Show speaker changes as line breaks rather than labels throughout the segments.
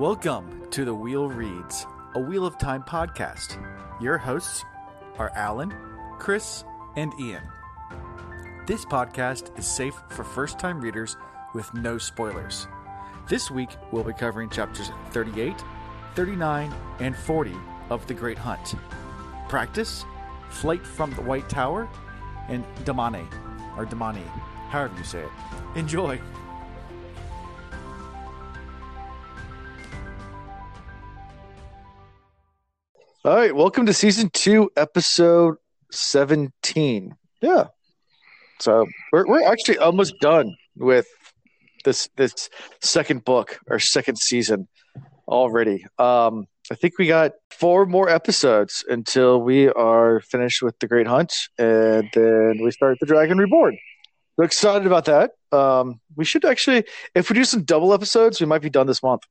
Welcome to The Wheel Reads, a Wheel of Time podcast. Your hosts are Alan, Chris, and Ian. This podcast is safe for first time readers with no spoilers. This week, we'll be covering chapters 38, 39, and 40 of The Great Hunt. Practice, Flight from the White Tower, and Damane, or Damani, however you say it. Enjoy!
All right, welcome to season two, episode seventeen. Yeah, so we're we're actually almost done with this this second book or second season already. Um, I think we got four more episodes until we are finished with the Great Hunt, and then we start the Dragon Reborn. So excited about that. Um, we should actually, if we do some double episodes, we might be done this month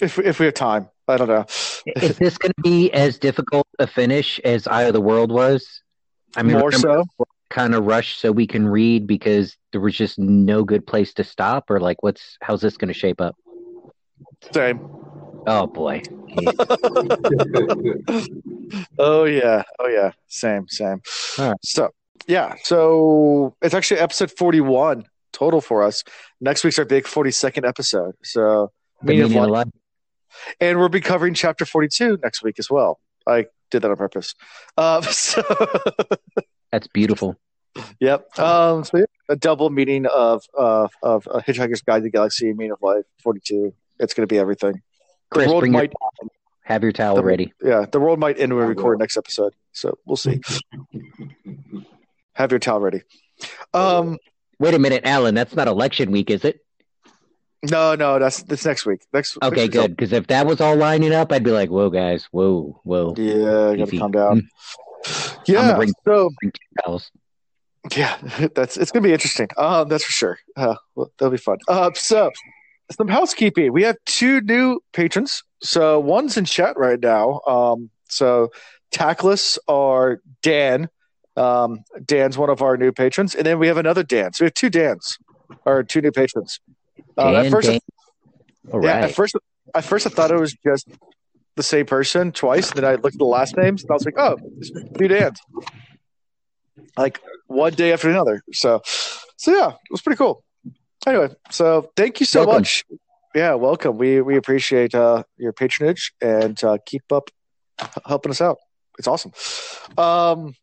if if we have time. I don't know.
Is this going to be as difficult a finish as Eye of the World was? I mean,
More so.
Kind of rushed so we can read because there was just no good place to stop, or like, what's how's this going to shape up?
Same.
Oh boy.
oh yeah. Oh yeah. Same. Same.
All right.
So yeah. So it's actually episode forty-one total for us. Next week's our big forty-second episode. So
The
Meaning of
meaning of
life. And we'll be covering chapter forty-two next week as well. I did that on purpose. Um, so
That's beautiful.
Yep. Um, so yeah, a double meaning of of of uh, Hitchhiker's Guide to the Galaxy, meaning of life, forty two. It's going to be everything. The world might,
your, have your towel
the-
ready.
yeah, the world might end when we record next episode. So we'll see. Have your towel ready. Um,
Wait a minute, Alan. That's not election week, is it?
No, no, that's that's next week. Next.
Okay,
next
good. Because if that was all lining up, I'd be like, "Whoa, guys, whoa, whoa."
Yeah, you got to
Easy.
calm down. Yeah.
bring-
So
Bring towels.
yeah, that's it's gonna be interesting. Um, that's for sure. Uh, well, that'll be fun. Uh, so some housekeeping. We have two new patrons. So one's in chat right now. Um, so Tackless are Dan. Um, Dan's one of our new patrons, and then we have another Dan. So we have two Dans, or two new patrons. Uh,
Dan,
at first,
Dan. All
yeah,
right.
at first, at first I thought it was just the same person twice. Then I looked at the last names, and I was like, oh, it's two Dans. Like one day after another. So, so yeah, it was pretty cool. Anyway, so thank you so
Welcome.
much. Yeah, welcome. We we appreciate uh, your patronage and uh, keep up helping us out. It's awesome. Um,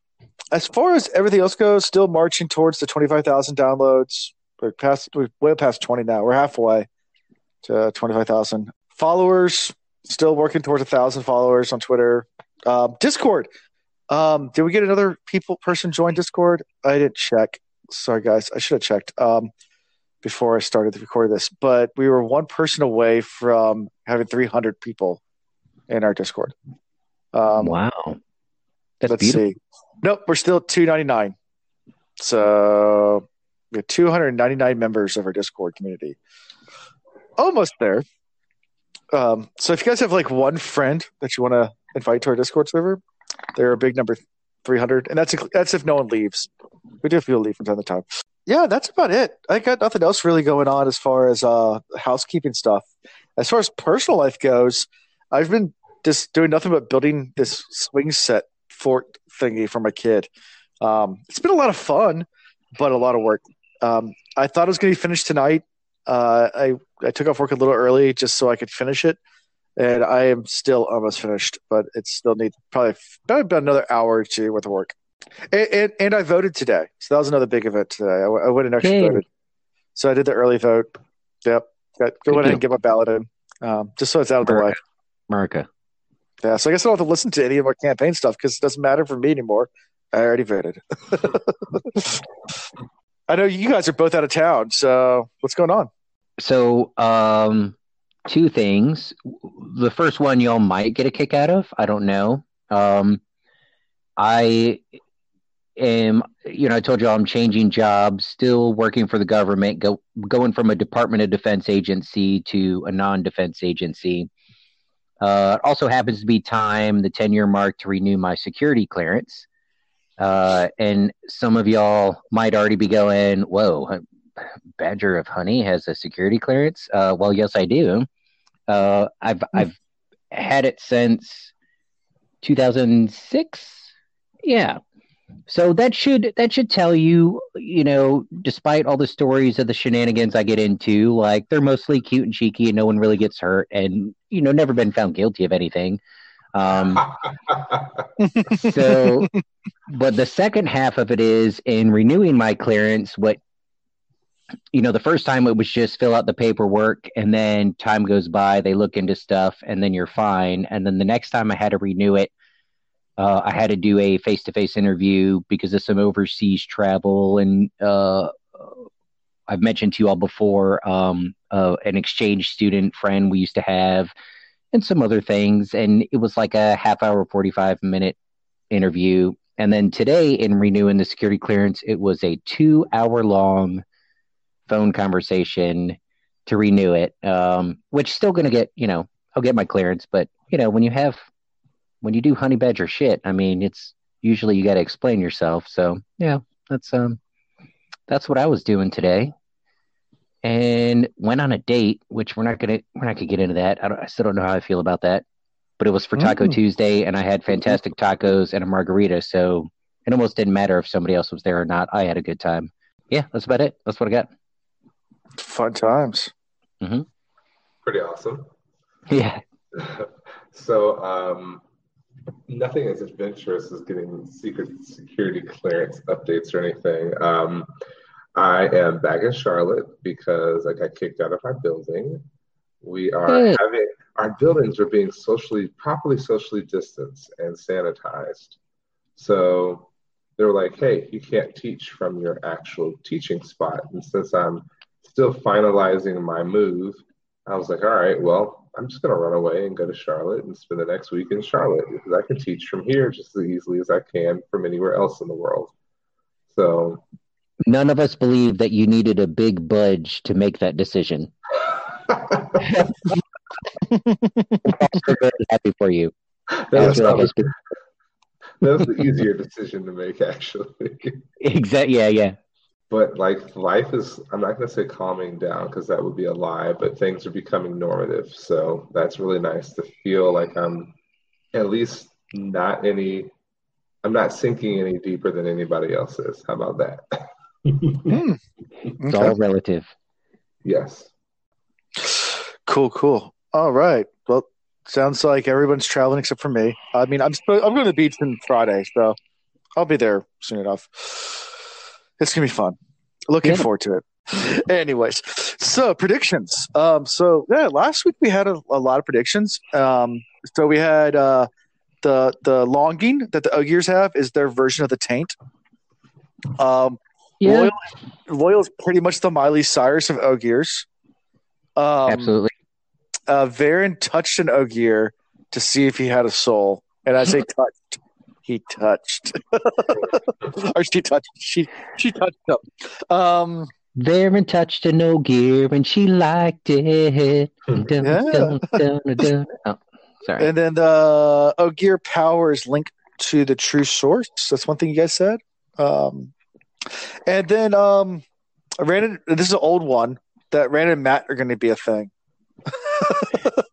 as far as everything else goes, still marching towards the twenty five thousand downloads. We're past, we're way past twenty now. We're halfway to twenty five thousand followers. Still working towards a thousand followers on Twitter. Um, Discord. Um, did we get another people person join Discord? I didn't check. Sorry, guys. I should have checked um, before I started to record this. But we were one person away from having 300 people in our Discord. Um,
wow. That's
let's
beautiful.
see. Nope, we're still 299. So we have 299 members of our Discord community. Almost there. Um, so if you guys have like one friend that you want to invite to our Discord server, they're a big number 300, and that's that's if no one leaves. We do have people leave from time to time. Yeah, that's about it. I got nothing else really going on as far as uh, housekeeping stuff. As far as personal life goes, I've been just doing nothing but building this swing set fort thingy for my kid. Um, it's been a lot of fun, but a lot of work. Um, I thought it was going to be finished tonight. Uh, I I took off work a little early just so I could finish it, and I am still almost finished. But it still needs probably probably about another hour or two worth of work. And, and, and I voted today, so that was another big event today. I, I went and actually
Yay.
voted. So I did the early vote. Yep, got go ahead and get my ballot in, um, just so it's out of the way.
America.
Yeah, so I guess I don't have to listen to any of our campaign stuff because it doesn't matter for me anymore. I already voted. I know you guys are both out of town, so what's going on?
So, um, two things. The first one y'all might get a kick out of. I don't know. Um, I am, you know, I told y'all I'm changing jobs, still working for the government, go, going from a Department of Defense agency to a non-defense agency. Uh, also happens to be time, the 10 year mark, to renew my security clearance. Uh, and some of y'all might already be going, whoa, Badger of Honey has a security clearance? Uh, well, yes, I do. Uh, I've I've had it since 2006. Yeah. So that should that should tell you, you know, despite all the stories of the shenanigans I get into, like they're mostly cute and cheeky, and no one really gets hurt, and you know, never been found guilty of anything. Um, so, but the second half of it is in renewing my clearance. What you know, the first time it was just fill out the paperwork, and then time goes by, they look into stuff, and then you're fine. And then the next time I had to renew it, uh, I had to do a face to face interview because of some overseas travel. And uh, I've mentioned to you all before um, uh, an exchange student friend we used to have, and some other things. And it was like a half hour, 45 minute interview. And then today, in renewing the security clearance, it was a two hour long phone conversation to renew it, um, which still going to get, you know, I'll get my clearance. But, you know, when you have when you do honey badger shit, I mean, it's usually you got to explain yourself. So yeah, that's um, that's what I was doing today, and went on a date, which we're not gonna we're not gonna get into that. I, I still don't know how I feel about that, but it was for Taco mm. Tuesday, and I had fantastic tacos and a margarita, so it almost didn't matter if somebody else was there or not. I had a good time. Yeah, that's about it. That's what I got.
Fun times.
Mm-hmm.
Pretty awesome.
Yeah.
so, um, nothing as adventurous as getting secret security clearance updates or anything. Um, I am back in Charlotte because I got kicked out of our building. We are hey. having our buildings are being socially properly socially distanced and sanitized. So they were like, "Hey, you can't teach from your actual teaching spot." And since I'm still finalizing my move, I was like, "All right, well, I'm just going to run away and go to Charlotte and spend the next week in Charlotte because I can teach from here just as easily as I can from anywhere else in the world. So,
none of us believe that you needed a big budge to make that decision. I'm very happy for you.
That was, that was the easier decision to make, actually.
Exactly. Yeah, yeah
but like life is i'm not going to say calming down because that would be a lie but things are becoming normative so that's really nice to feel like i'm at least not any i'm not sinking any deeper than anybody else is how about that
mm. it's all relative
yes
cool cool all right well sounds like everyone's traveling except for me i mean i'm i'm going to the beach on friday so i'll be there soon enough it's gonna be fun. Looking yeah. forward to it. Anyways, so predictions. Um, so yeah, last week we had a, a lot of predictions. Um, so we had uh, the the longing that the Ogiers have is their version of the taint. Um, yeah. Loial, Loial is pretty much the Miley Cyrus of Ogiers.
Um, Absolutely.
Uh, Verin touched an Ogier to see if he had a soul, and I say touched he touched, or she touched. She she touched him. Um,
Verin touched an Ogier and she liked it. Dun, yeah. Dun,
dun, oh, sorry. And then the Ogier power is linked to the true source. That's one thing you guys said. Um, and then um, Randon. This is an old one that Randon and Mat are going to be a thing.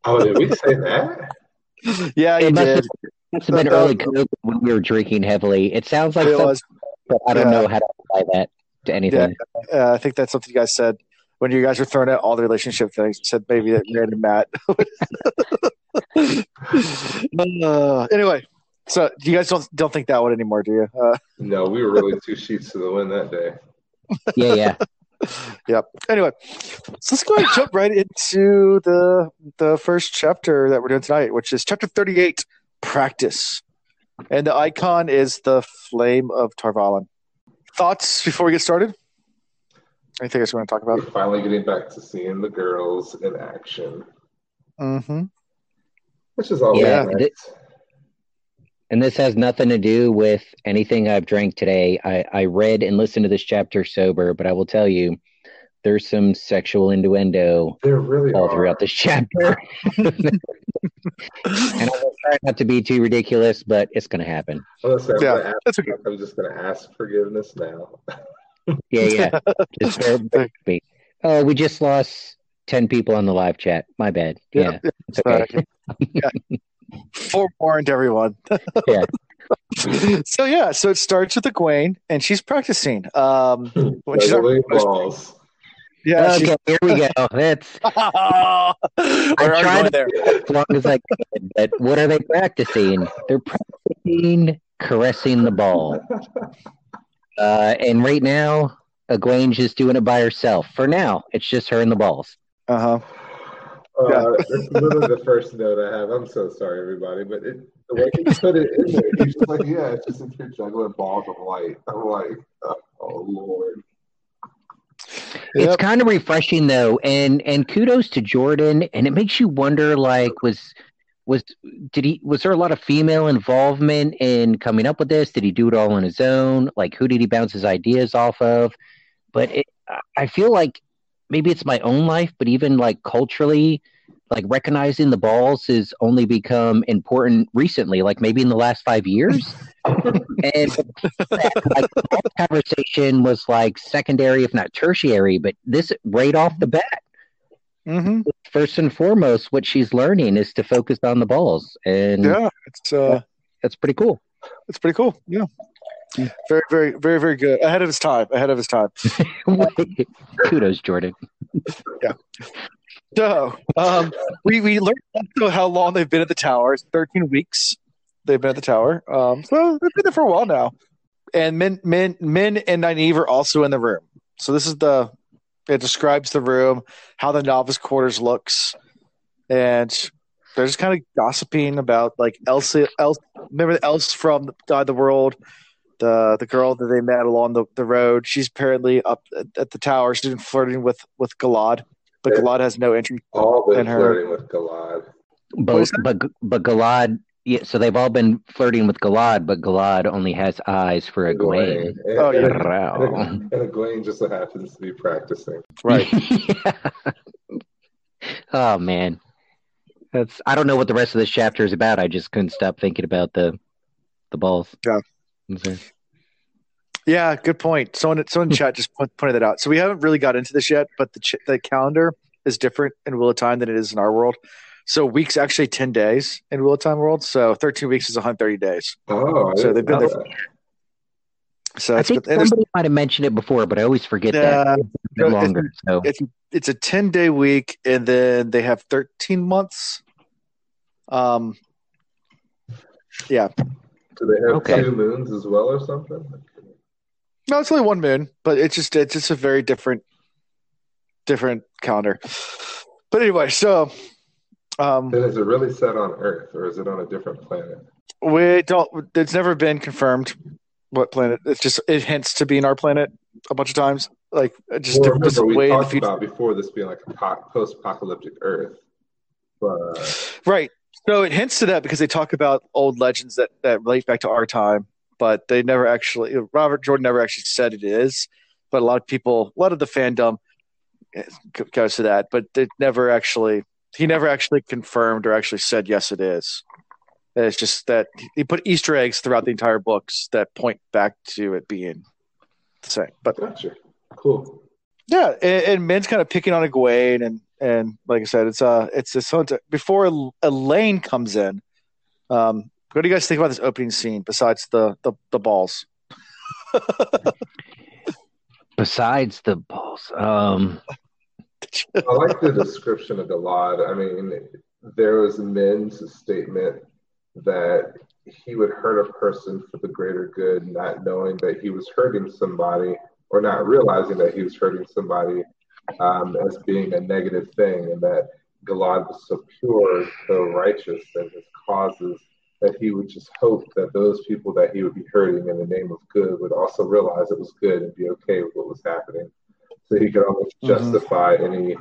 oh, did we say that?
Yeah, you did.
Must have been early COVID when we were drinking heavily. It sounds like it was, but I don't yeah. know how to apply that to anything.
Yeah, uh, I think that's something you guys said when you guys were throwing out all the relationship things. You said maybe that random and Mat. uh, anyway, so you guys don't don't think that one anymore, do you? Uh,
no, we were really two sheets to the wind that day.
Yeah, yeah.
yep. Anyway, so let's go ahead and jump right into the the first chapter that we're doing tonight, which is chapter thirty eight practice. And the icon is the flame of Tar Valon. Thoughts before we get started? Anything else you want to talk about?
We're finally getting back to seeing the girls in action.
Mm-hmm.
Which is all yeah, nice.
And this has nothing to do with anything I've drank today. I, I read and listened to this chapter sober, but I will tell you, there's some sexual innuendo
there really
all
are.
throughout this chapter. and I'm trying not to be too ridiculous, but it's going to happen.
Listen, yeah, ask, that's okay. I'm just going to ask forgiveness now.
yeah, yeah. Just me. Oh, we just lost ten people on the live chat. My bad. Yeah,
Yeah,
it's okay.
yeah. Forewarned everyone.
Yeah.
so yeah, so it starts with Egwene, and she's practicing. Um, when she's
Juggling balls.
yeah, she's,
okay, here we go. That's
We're already
tried
going
to-
there.
as long as I can. But what are they practicing? They're practicing caressing the ball. Uh, and right now, Egwene's just doing it by herself. For now, it's just her and the balls.
Uh huh.
Uh, That's literally the first note I have. I'm so sorry, everybody, but it, the way he put it in there, he's just like, yeah, it's just if you're juggling balls of light. I'm like, oh, oh Lord.
It's kind of refreshing though, and and kudos to Jordan. And it makes you wonder, like, was was did he was there a lot of female involvement in coming up with this? Did he do it all on his own? Like, who did he bounce his ideas off of? But it, I feel like maybe it's my own life, but even like culturally, like recognizing the balls has only become important recently, like maybe in the last five years. and like the conversation was like secondary, if not tertiary, but this right off the bat,
hmm
first and foremost, what she's learning is to focus on the balls, and
Yeah, it's uh,
that's pretty cool.
it's pretty cool. Yeah, very, very, very, very good. Ahead of his time. Ahead of his time.
Kudos, Jordan. yeah.
So, um, we we learned also how long they've been at the tower. It's 13 weeks they've been at the tower. Um, so they've been there for a while now. And Min Min Min and Nynaeve are also in the room. So this is the it describes the room, how the novice quarters looks, and they're just kind of gossiping about like Elsa. Elsa remember the Elsa from uh, the world, the the girl that they met along the, the road. She's apparently up at, at the tower. She's been flirting with with Galad, but
Yeah.
Galad has no interest.
All been
And her-
flirting with Galad.
But but but Galad, yeah. So they've all been flirting with Galad, but Galad only has eyes for Egwene.
And,
Oh, yeah.
and,
Wow.
and, and Egwene just so happens to be practicing.
Right.
oh man, that's I don't know what the rest of this chapter is about. I just couldn't stop thinking about the the balls.
Yeah.
Okay.
Yeah, good point. Someone, someone in chat just pointed that out. So we haven't really got into this yet, but the ch- the calendar is different in Wheel of Time than it is in our world. So weeks actually ten days in Wheel of Time world. So thirteen weeks is 130 days.
Oh, I
So they've been there
that.
So
I think
and it's,
somebody might have mentioned it before, but I always forget that.
Yeah.
It's a
It's-
longer. So
it's it's a 10 day week, and then they have 13 months. Um, yeah,
Do they have
Okay.
two moons as well or something?
no, it's only one moon, but it's just it's just a very different different calendar. But anyway, so um,
Then is it really set on Earth or is it on a different planet?
We don't. It's never been confirmed what planet. It's just it hints to being our planet a bunch of times. Like just
Well,
just
remember, we
way in the
talked about before this being like a po- post-apocalyptic Earth, but
Right. So it hints to that because they talk about old legends that that relate back to our time, but they never actually. Robert Jordan never actually said it is, but a lot of people, a lot of the fandom eh, goes to that, but it never actually. He never actually confirmed or actually said yes, it is. It's just that he put Easter eggs throughout the entire books that point back to it being the same. But
gotcha. Cool.
Yeah, and, and Min's kind of picking on Egwene, and and like I said, it's uh, it's it's so before Elayne comes in. Um, what do you guys think about this opening scene? Besides the the, the balls,
besides the balls, um,
I like the description of Galad. I mean, there was Min's statement that he would hurt a person for the greater good, not knowing that he was hurting somebody or not realizing that he was hurting somebody um, as being a negative thing, and that Galad was so pure, so righteous in his causes that he would just hope that those people that he would be hurting in the name of good would also realize it was good and be okay with what was happening. So he could almost
Mhm.
justify any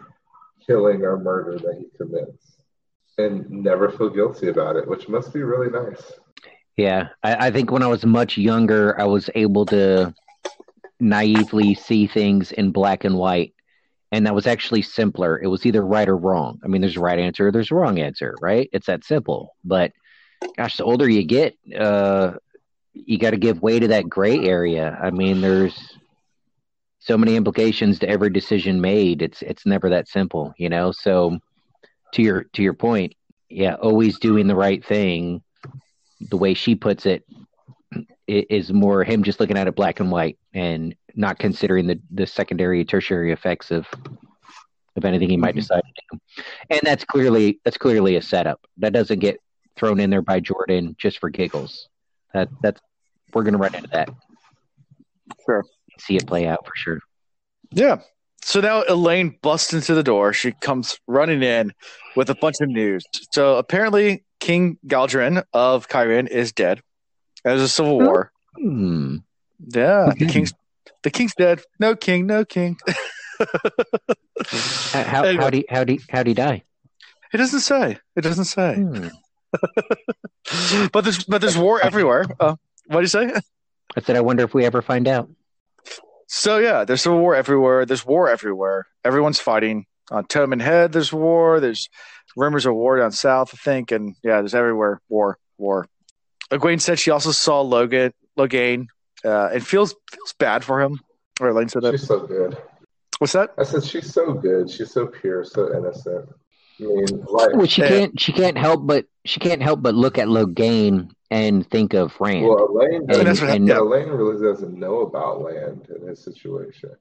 killing or murder that he commits and never feel guilty about it, which must be really nice.
yeah, I, I think when I was much younger, I was able to naively see things in black and white, and that was actually simpler. It was either right or wrong. I mean, there's a right answer, there's a wrong answer, right? It's that simple. But gosh, the older you get, uh, you got to give way to that gray area. I mean, there's so many implications to every decision made. It's it's never that simple, you know. So to your to your point, yeah, always doing the right thing. The way she puts it i- is more him just looking at it black and white and not considering the the secondary tertiary effects of of anything he might
Mhm.
decide to do. And that's clearly that's clearly a setup. That doesn't get thrown in there by Jordan just for giggles. That that's we're gonna run into that.
Sure.
See it play out for sure.
Yeah. So now Elayne busts into the door. She comes running in with a bunch of news. So apparently, King Galldrian of Cairhien is dead. There's a civil war.
Hmm.
Yeah, the
Okay.
king's the king's dead. No king, no king.
How how
Anyway,
how'd he how'd he how'd he die?
it doesn't say. It doesn't say.
Hmm.
but there's but there's war everywhere. Uh, what do you say?
I said I wonder if we ever find out.
So yeah, there's civil war everywhere. There's war everywhere. Everyone's fighting on Toman Head. There's war. There's rumors of war down south, I think, and yeah, there's everywhere war, war. Egwene said she also saw Logan, Logain, uh, and feels feels bad for him. Or Elayne said that.
She's so good.
What's that?
I said she's so good. She's so pure, so innocent. I mean, like,
Well, she
Yeah.
can't she can't help but she can't help but look at Logain and think of Rand.
well, Elayne,
And-
that's what-
and-
yeah.
Elayne really doesn't know about land in his situation.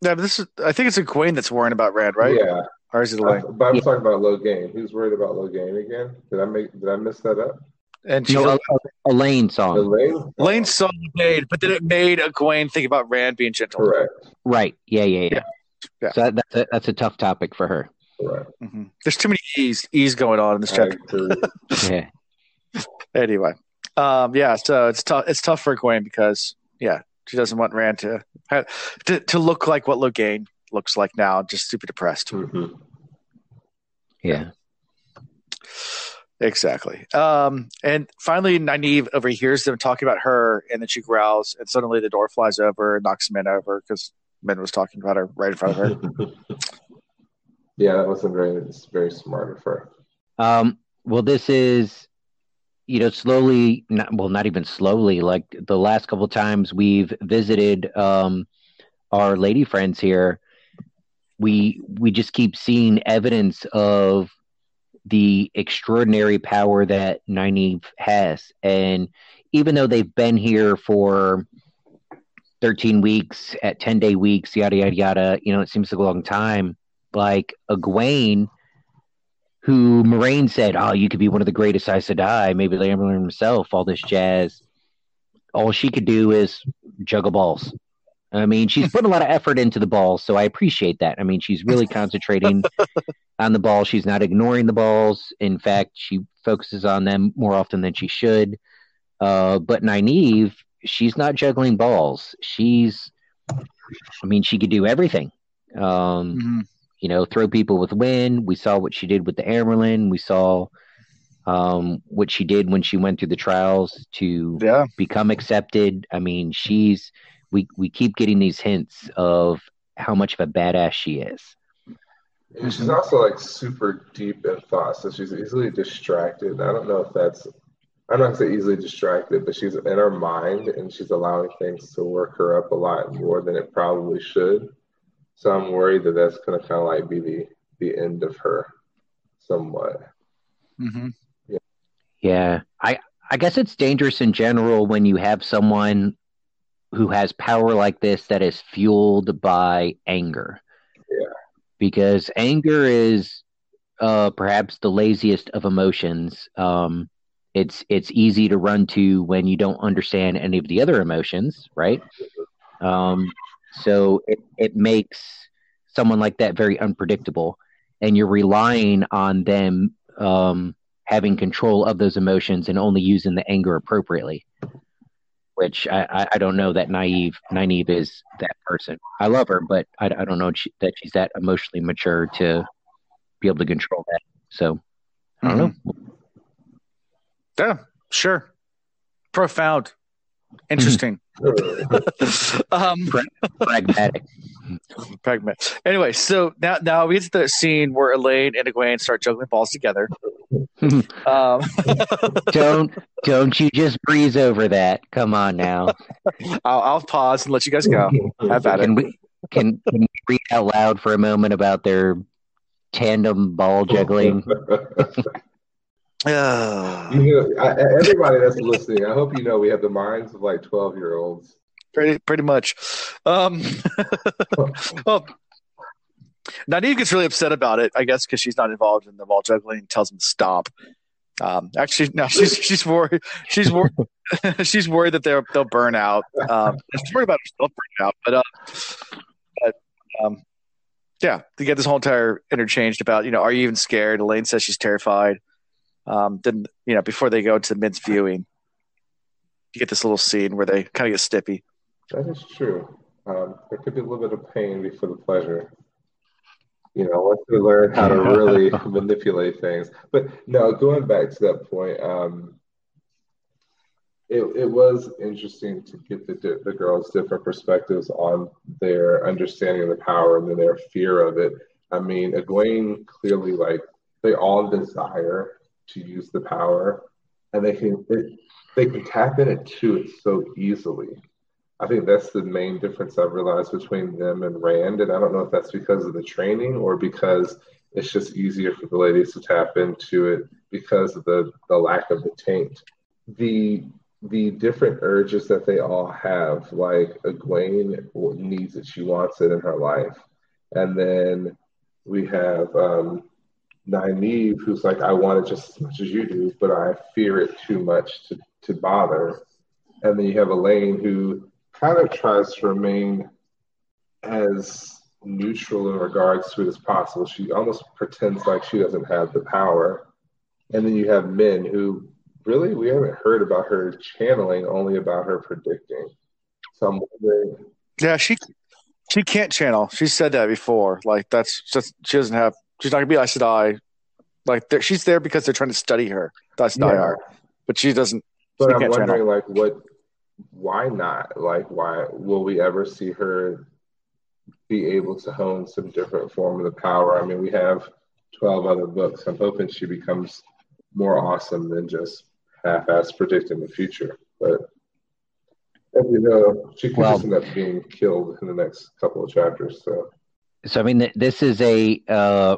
Yeah, but this is. I think it's Egwene that's worrying about Rand, right?
Yeah,
Or is it
I,
Elayne?
but I'm
Yeah.
talking about Logain. Who's worried about Logain again? Did I make? Did I mess that up?
And she,
no, uh, Elayne song.
Elayne.
Elayne saw Logain, but then it made Egwene think about Rand being gentle.
Correct.
Right. Yeah, yeah, yeah.
Yeah.
So that, that's a, that's a tough topic for her.
Correct.
hmm There's too many E's E's going on in this chapter.
Yeah.
Anyway, um, yeah, so it's tough. It's tough for Egwene because yeah, she doesn't want Rand to to, to look like what Logain looks like now, just super depressed.
Mhm.
Yeah.
Exactly. Um, and finally, Nynaeve overhears them talking about her, and then she growls, and suddenly the door flies over and knocks Min over because Min was talking about her right in front of her.
yeah, that wasn't very. Very smart of her.
Um, well, this is, you know, slowly, not, well, not even slowly, like the last couple times we've visited um, our lady friends here, we we just keep seeing evidence of the extraordinary power that Nynaeve has. And even though they've been here for 13 weeks at 10 day weeks, yada, yada, yada, you know, it seems like a long time. Like Egwene, who Moiraine said, "Oh, you could be one of the greatest Aes Sedai, maybe Lamberlin himself, all this jazz." All she could do is juggle balls. I mean, she's putting a lot of effort into the balls, so I appreciate that. I mean, she's really concentrating on the ball. She's not ignoring the balls. In fact, she focuses on them more often than she should. Uh, but Nynaeve, she's not juggling balls. She's, I mean, she could do everything. Um,
Mhm.
you know, throw people with wind. We saw what she did with the Amyrlin. We saw um, what she did when she went through the trials to
Yeah.
become accepted. I mean, she's we we keep getting these hints of how much of a badass she is.
And she's also like super deep in thought, so she's easily distracted. I don't know if that's I'm not gonna say easily distracted, but she's in her mind and she's allowing things to work her up a lot more than it probably should. So I'm worried that that's gonna kind of like be the the end of her, somewhat.
hmm
Yeah, I I guess it's dangerous in general when you have someone who has power like this that is fueled by anger.
Yeah.
Because anger is uh, perhaps the laziest of emotions. Um, it's it's easy to run to when you don't understand any of the other emotions, right? Um, so it it makes someone like that very unpredictable, and you're relying on them um, having control of those emotions and only using the anger appropriately. Which I, I, I don't know that Nynaeve Nynaeve is that person. I love her, but I, I don't know she, that she's that emotionally mature to be able to control that. So I don't know.
Yeah, sure. Profound. Interesting. um,
Pragmatic.
pragmatic. Anyway, so now now we get to the scene where Elayne and Egwene start juggling balls together. Um,
don't don't you just breeze over that? Come on now.
I'll, I'll pause and let you guys go. Have at it.
Can we can, can you read out loud for a moment about their tandem ball juggling?
Yeah.
You know, I, everybody that's listening, I hope you know we have the minds of like twelve year olds.
pretty pretty much. Um, well, Nynaeve gets really upset about it, I guess, because she's not involved in the ball juggling. and Tells him to stop. Um, actually, no, she's she's worried. She's worried. she's worried that they'll they'll burn out. Um, she's worried about herself burning out, but uh, but um, yeah, to get this whole entire interchanged about you know, are you even scared? Elayne says she's terrified. Um, then you know, before they go to Min's viewing, you get this little scene where they kind of get stippy.
That is true. Um, there could be a little bit of pain before the pleasure. You know, once we learn how to really manipulate things. But no, going back to that point, um, it, it was interesting to get the, the girls' different perspectives on their understanding of the power and then their fear of it. I mean, Egwene clearly, like, they all desire to use the power and they can, it, they can tap into it so easily. I think that's the main difference I've realized between them and Rand. And I don't know if that's because of the training or because it's just easier for the ladies to tap into it because of the, the lack of the taint. The the different urges that they all have, like Egwene needs it, she wants it in her life. And then we have um, Nynaeve, who's like, I want it just as much as you do, but I fear it too much to, to bother. And then you have Elayne, who kind of tries to remain as neutral in regards to it as possible. She almost pretends like she doesn't have the power. And then you have Min, who really we haven't heard about her channeling, only about her predicting. So I'm wondering.
Yeah, she she can't channel. She said that before. Like that's just she doesn't have. She's not gonna be Aes Sedai. Like she's there because they're trying to study her. That's not
Yeah.
her, but she doesn't.
But
she
I'm wondering,
channel.
like, what? Why not? Like, why will we ever see her be able to hone some different form of the power? I mean, we have 12 other books. I'm hoping she becomes more awesome than just half-ass predicting the future. But as you know, she could
Well-
just end up being killed in the next couple of chapters. So
So I mean, this is a uh,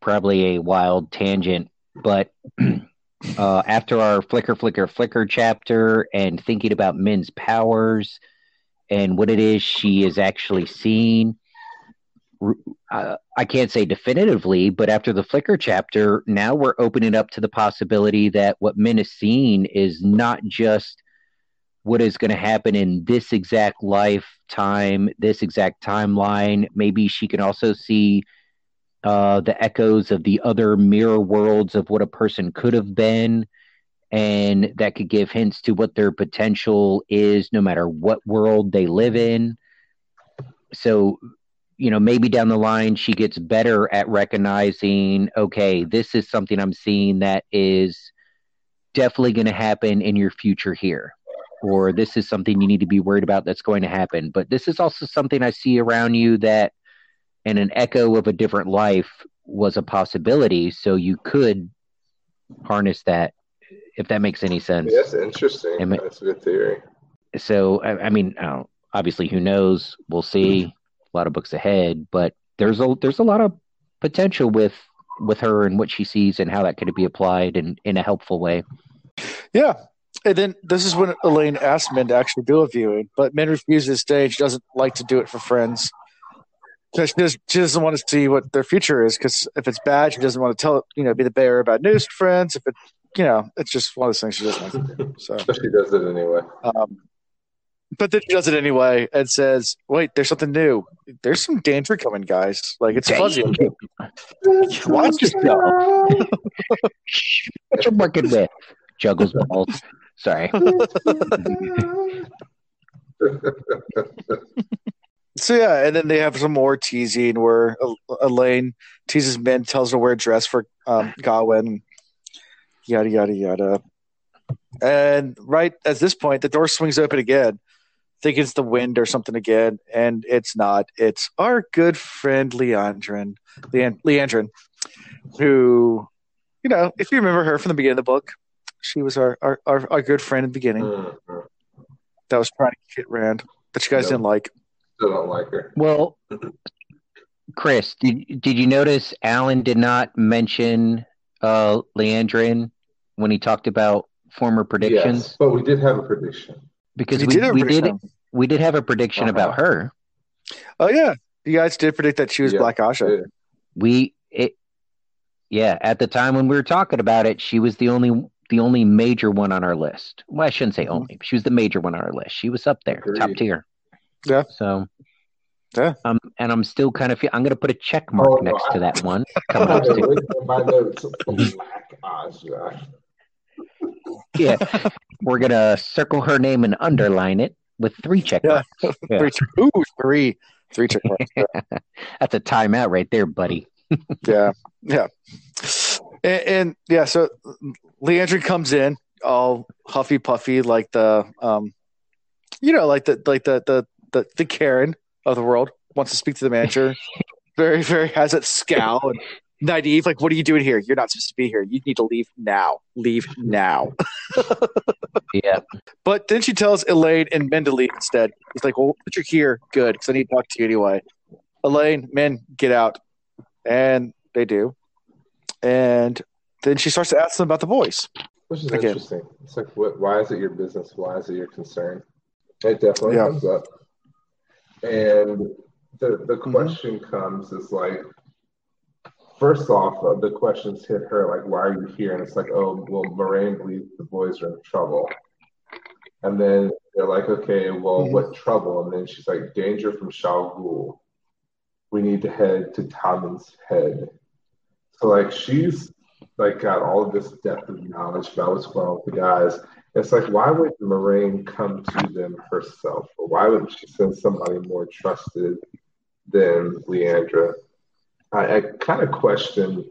probably a wild tangent, but uh, after our flicker, flicker, flicker chapter, and thinking about Min's powers and what it is she is actually seeing, uh, I can't say definitively, but after the flicker chapter, now we're opening up to the possibility that what Min is seeing is not just what is going to happen in this exact lifetime, this exact timeline. Maybe she can also see uh, the echoes of the other mirror worlds of what a person could have been. And that could give hints to what their potential is, no matter what world they live in. So, you know, maybe down the line, she gets better at recognizing, okay, this is something I'm seeing that is definitely going to happen in your future here or this is something you need to be worried about that's going to happen. But this is also something I see around you that, and an echo of a different life was a possibility. So you could harness that, if that makes any sense.
yeah, that's interesting.
Am I-
That's a good theory.
So I, I mean, uh, obviously, who knows? We'll see. A lot of books ahead, but there's a there's a lot of potential with with her and what she sees and how that could be applied in in a helpful way.
Yeah. And then this is when Elayne asked Min to actually do a viewing, but Min refuses to stay. She doesn't like to do it for friends. 'Cause She, does, she doesn't want to see what their future is because if it's bad, she doesn't want to tell, you know, be the bearer of bad news to friends. If it, you know, it's just one of those things she doesn't want to do. So,
But she does it anyway.
um, but then she does it anyway and says, wait, there's something new. There's some danger coming, guys. Like, it's fuzzy. Watch yourself.
What you're working with? Juggles balls. Sorry.
So yeah, and then they have some more teasing where Elayne teases Min, tells her to wear a dress for um, Gawain, yada yada yada. And right at this point, the door swings open again. Think it's the wind or something again, and it's not. It's our good friend Liandrin, Leand- Liandrin, who, you know, if you remember her from the beginning of the book, she was our our, our, our good friend in the beginning
Mhm.
that was trying to get Rand that you guys
Yep.
didn't like.
Still don't like her.
Well, Chris, did did you notice Alan did not mention uh Liandrin when he talked about former predictions?
Yes, but we did have a prediction.
Because
You
we
did have a
we did
prediction.
we did have a prediction
Uh-huh.
about her.
Oh yeah, you guys did predict that she was
Yeah,
Black
Ajah.
We it yeah, at the time when we were talking about it, she was the only the only major one on our list. Well, I shouldn't say only. She was the major one on our list. She was up there,
Agreed.
top tier.
Yeah.
So
Yeah.
Um, and I'm still kind of. I'm going to put a check mark
Oh, no,
next to that one
I
coming up
have
soon.
my notes. Black Ajah.
Yeah, we're gonna circle her name and underline it with three check marks. Yeah.
Three, ooh, three, three check marks.
That's a timeout right there, buddy.
yeah, yeah, and, and yeah. So Liandrin comes in all huffy puffy, like the um, you know, like the like the the the, the Karen of the world wants to speak to the manager. very, very has that scowl and naive. Like, what are you doing here? You're not supposed to be here. You need to leave now. Leave now.
Yeah,
But then she tells Elayne and Min to leave instead. He's like, well, but you're here. Good, because I need to talk to you anyway. Elayne, Min, get out. And they do. And then she starts to ask them about the boys.
Which is
Again.
interesting. It's like, what, why is it your business? Why is it your concern? It definitely
Yeah.
comes up. And the the
Mhm.
question comes is like, first off, uh, the questions hit her like, why are you here? And it's like, oh, well, Moiraine believes the boys are in trouble. And then they're like, okay, well,
Mhm.
what trouble? And then she's like, danger from Shao Ghul. We need to head to Toman's head. So like she's like got all of this depth of knowledge about what's going on with the guys. It's like why would Moiraine come to them herself? Or why wouldn't she send somebody more trusted than Leandra? I, I kind of question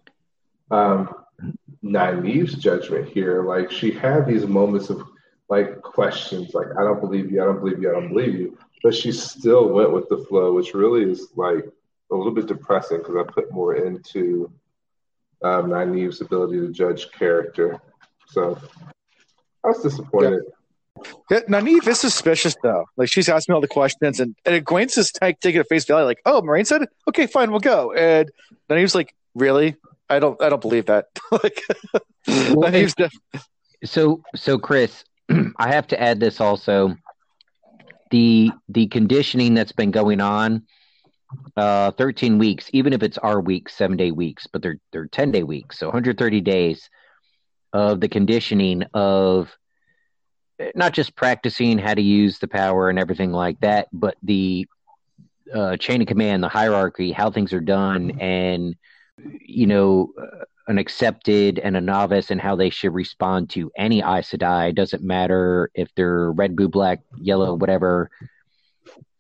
um Nynaeve's judgment here. Like she had these moments of like questions, like I don't believe you, I don't believe you, I don't believe you. But she still went with the flow, which really is like a little bit depressing because I put more into um, Nynaeve's ability to judge character. So I was disappointed.
Yeah, Nynaeve is suspicious, though. Like, she's asking all the questions, and, and Egwene's just like, taking it at face value, like, oh, Moiraine said? Okay, fine, we'll go. And Nynaeve's like, really? I don't I don't believe that. like,
Well,
Nynaeve's def-
So, so Chris, I have to add this also. The the conditioning that's been going on, uh, thirteen weeks. Even if it's our weeks, seven day weeks, but they're they're ten day weeks, so one hundred thirty days of the conditioning of not just practicing how to use the power and everything like that, but the uh, chain of command, the hierarchy, how things are done, and you know, uh, an accepted and a novice and how they should respond to any Aes Sedai. Doesn't matter if they're red, blue, black, yellow, whatever.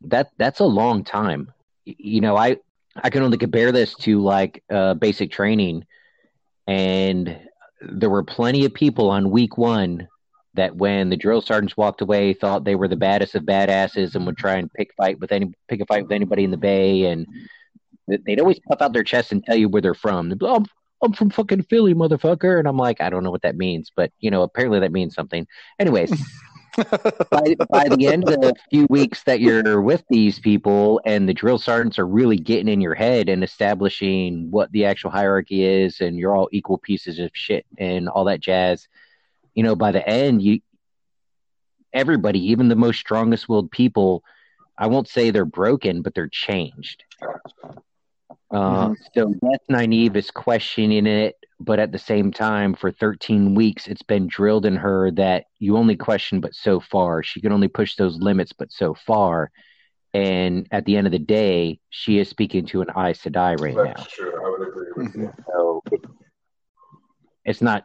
That that's a long time. You know, I I can only compare this to like uh, basic training, and there were plenty of people on week one that when the drill sergeants walked away thought they were the baddest of badasses and would try and pick fight with any pick a fight with anybody in the bay and they'd always puff out their chest and tell you where they're from. Be, oh, I'm, I'm from fucking Philly, motherfucker. And I'm like, I don't know what that means, but you know, apparently that means something. Anyways, by, by the end of the few weeks that you're with these people and the drill sergeants are really getting in your head and establishing what the actual hierarchy is and you're all equal pieces of shit and all that jazz, you know, by the end, you everybody, even the most strongest willed people, I won't say they're broken, but they're changed. Uh, So yes, Nynaeve is questioning it, but at the same time, for 13 weeks, it's been drilled in her that you only question but so far. She can only push those limits but so far. And at the end of the day, she is speaking to an Aes Sedai right now.
That's true. I would agree with you.
So it's not.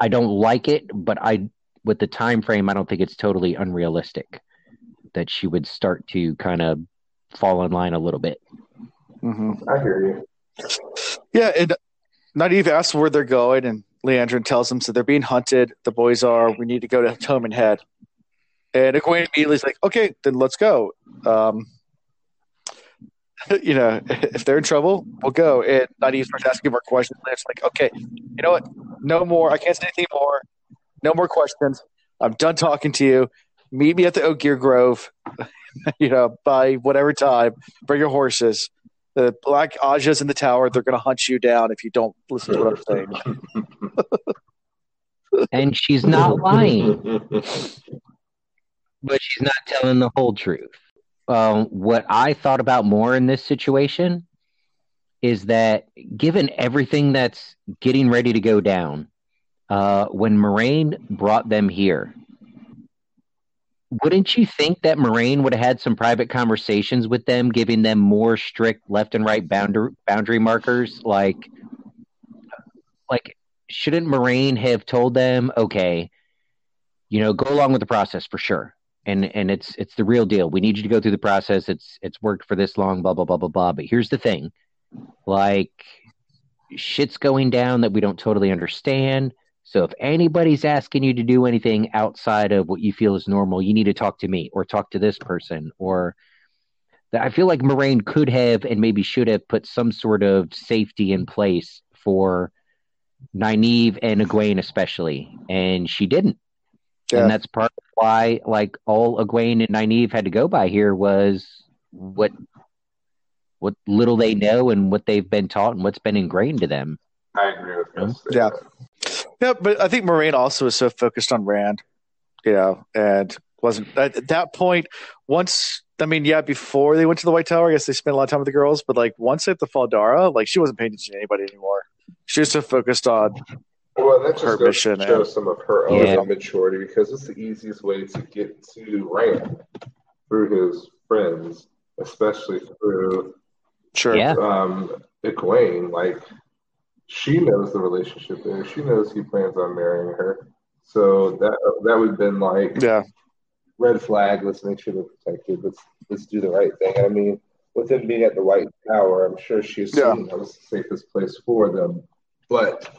I don't like it, but I, with the time frame, I don't think it's totally unrealistic that she would start to kind of fall in line a little bit.
Mhm.
I hear you.
Yeah, and Nynaeve asks where they're going, and Liandrin tells them so they're being hunted. The boys are. We need to go to Toman Head. And Egwene immediately is like, "Okay, then let's go." Um, you know, if they're in trouble, we'll go. And Nynaeve starts asking more questions. And it's like, "Okay, you know what? No more. I can't say anything more. No more questions. I'm done talking to you. Meet me at the Ogier Grove. you know, by whatever time, bring your horses. The black Ajah's in the tower. They're going to hunt you down if you don't listen to what I'm saying.
and she's not lying, but she's not telling the whole truth. Um, what I thought about more in this situation is that given everything that's getting ready to go down, uh, when Moiraine brought them here, wouldn't you think that Moiraine would have had some private conversations with them, giving them more strict left and right boundary boundary markers? Like, like shouldn't Moiraine have told them, okay, you know, go along with the process for sure, and and it's it's the real deal. We need you to go through the process. It's it's worked for this long, blah blah blah blah blah. But here's the thing, like, shit's going down that we don't totally understand so if anybody's asking you to do anything outside of what you feel is normal, you need to talk to me or talk to this person or that I feel like Moiraine could have and maybe should have put some sort of safety in place for Nynaeve and Egwene especially, and she didn't. Yeah. And that's part of why like all Egwene and Nynaeve had to go by here was what what little they know and what they've been taught and what's been ingrained to them.
I agree with this.
Yeah. Yeah, but I think Moiraine also was so focused on Rand, you know, and wasn't at that point. Once, I mean, yeah, before they went to the White Tower, I guess they spent a lot of time with the girls. But like once at the Fal Dara, like she wasn't paying attention to anybody anymore. She was so focused on
well, that just her goes mission to show and, some of her own yeah. immaturity because it's the easiest way to get to Rand through his friends, especially through
sure.
Yeah.
um, Egwene. Like she knows the relationship there. She knows he plans on marrying her. So that that would have been like
yeah,
red flag. Let's make sure they're protected. Let's let's do the right thing. I mean, with him being at the White Tower, I'm sure she assumed yeah. that was the safest place for them. But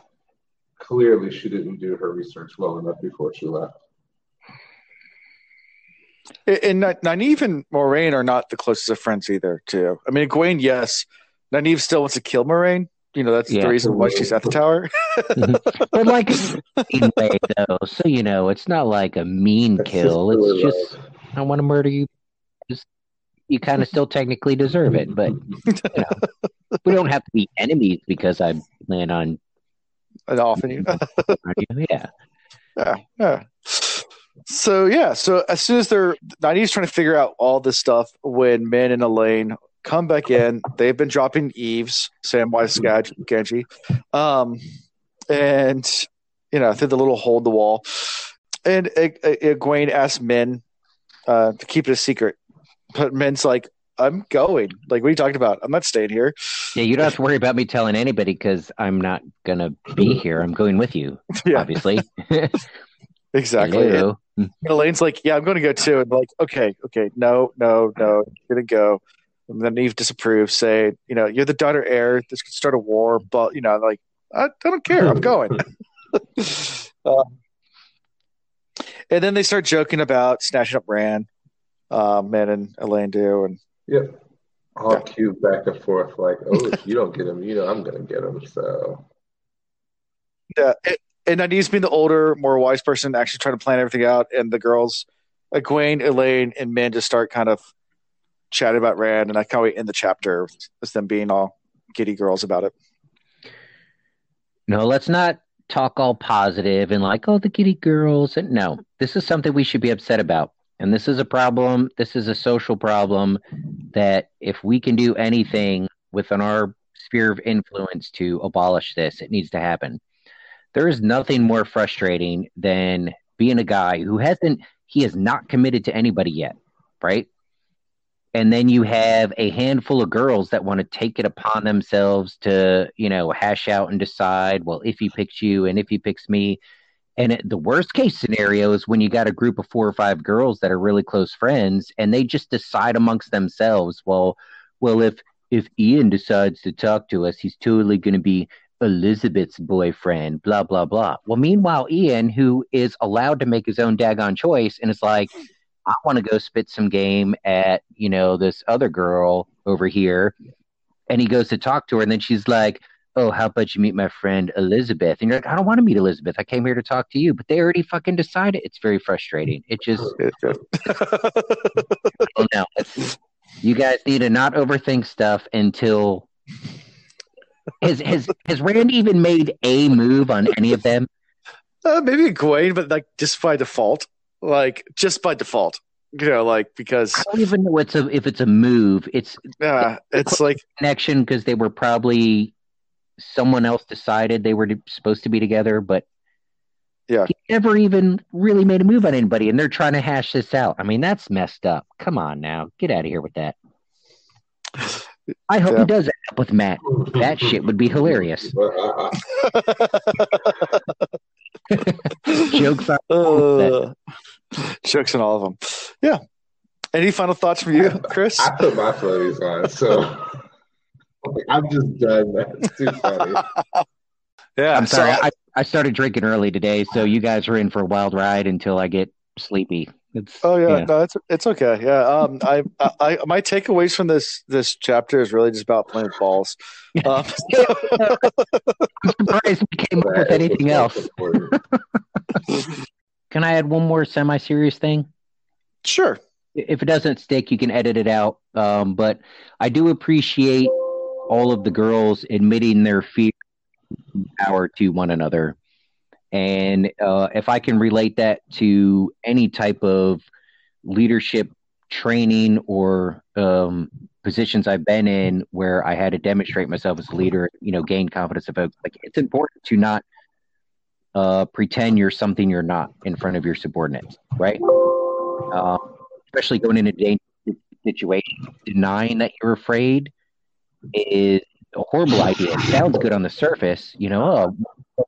clearly, she didn't do her research well enough before she left.
And Nynaeve and Moiraine are not the closest of friends either. Too. I mean, Egwene, yes. Nynaeve still wants to kill Moiraine, you know that's yeah. the reason why she's at the tower. Mm-hmm.
but like anyway, though, so you know, it's not like a mean kill. It's just I want to murder you. Just you kind of still technically deserve it, but you know, we don't have to be enemies because I plan on
offing you.
yeah.
Yeah. Yeah. So yeah, so as soon as they're Nynaeve's trying to figure out all this stuff when Min and Elayne come back in. They've been dropping Eves, Samwise Gamgee, um, and you know through the little hole in the wall. And Egwene asks Min uh, to keep it a secret, but Min's like, "I'm going. Like, what are you talking about? I'm not staying here."
Yeah, you don't have to worry about me telling anybody because I'm not gonna be here. I'm going with you, yeah. obviously.
exactly. Elayne's like, "Yeah, I'm going to go too." And like, "Okay, okay, no, no, no, you're gonna go." And then Eve disapproves, say, you know, you're the daughter heir. This could start a war, but you know, like I, I don't care. I'm going. uh, and then they start joking about snatching up Rand, um, Min and Elayne do, and
yep, all yeah. cute back and forth. Like, oh, if you don't get him, you know, I'm gonna get him. So
yeah, it, and Nynaeve's being the older, more wise person, actually trying to plan everything out, and the girls, Egwene, Elayne, and Min just start kind of chatting about Rand, and I can't wait in the chapter with them being all giddy girls about it.
No, let's not talk all positive and like, oh, the giddy girls. And no, this is something we should be upset about. And this is a problem. This is a social problem that if we can do anything within our sphere of influence to abolish this, it needs to happen. There is nothing more frustrating than being a guy who hasn't, he has not committed to anybody yet, right? And then you have a handful of girls that want to take it upon themselves to you know hash out and decide well if he picks you and if he picks me. And it, the worst case scenario is when you got a group of four or five girls that are really close friends and they just decide amongst themselves well well if if ian decides to talk to us he's totally going to be elizabeth's boyfriend blah blah blah. Well meanwhile ian who is allowed to make his own daggone choice and it's like I want to go spit some game at, you know, this other girl over here. And he goes to talk to her, and then she's like, "Oh, how about you meet my friend Elizabeth?" And you're like, "I don't want to meet Elizabeth. I came here to talk to you." But they already fucking decided. It's very frustrating. It just, don't know. You guys need to not overthink stuff until. Has has has Rand even made a move on any of them?
Uh, maybe Egwene, but like just by default, like just by default, you know, like because
I don't even know what's a if it's a move. It's
yeah, it's like
connection because they were probably someone else decided they were supposed to be together, but
Yeah.
he never even really made a move on anybody, and they're trying to hash this out. I mean, that's messed up. Come on now, get out of here with that. I hope
Yeah.
he does end up with Mat. That shit would be hilarious.
Well, I-
Jokes on.
uh, jokes and all of them. Yeah. Any final thoughts from you, Chris?
I put my floaties on, so I'm just done. That's too funny.
Yeah,
I'm sorry,
so-
I, I started drinking early today, so you guys are in for a wild ride until I get sleepy. It's,
Oh yeah, no, it's it's okay. Yeah, um, I, I, I my takeaways from this this chapter is really just about playing balls. Um,
I'm surprised we came up with anything else. Can I add one more semi-serious thing?
sure.
if it doesn't stick, you can edit it out. Um, but I do appreciate all of the girls admitting their fear power to one another. And uh, if I can relate that to any type of leadership training or um, positions I've been in where I had to demonstrate myself as a leader, you know, gain confidence of folks, like it's important to not uh, pretend you're something you're not in front of your subordinates, right? Um, especially going in a dangerous situation, denying that you're afraid is a horrible idea. It sounds good on the surface, you know, oh,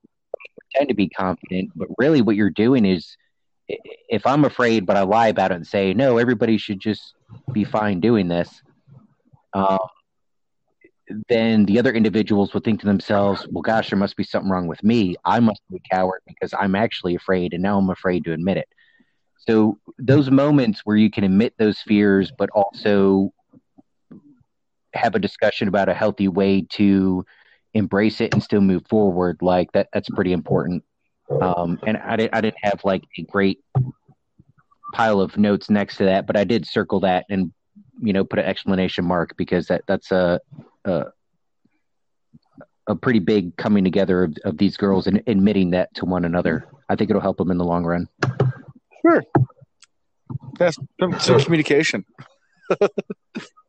pretend to be confident, but really what you're doing is if I'm afraid, but I lie about it and say, no, everybody should just be fine doing this, um, then the other individuals would think to themselves, well, gosh, there must be something wrong with me. I must be a coward because I'm actually afraid, and now I'm afraid to admit it. So those moments where you can admit those fears, but also have a discussion about a healthy way to embrace it and still move forward, like that, that's pretty important. Um, and I didn't, I didn't have like a great pile of notes next to that, but I did circle that and you know put an explanation mark because that that's a a, a pretty big coming together of, of these girls and admitting that to one another. I think it'll help them in the long run.
Sure. That's some, some communication.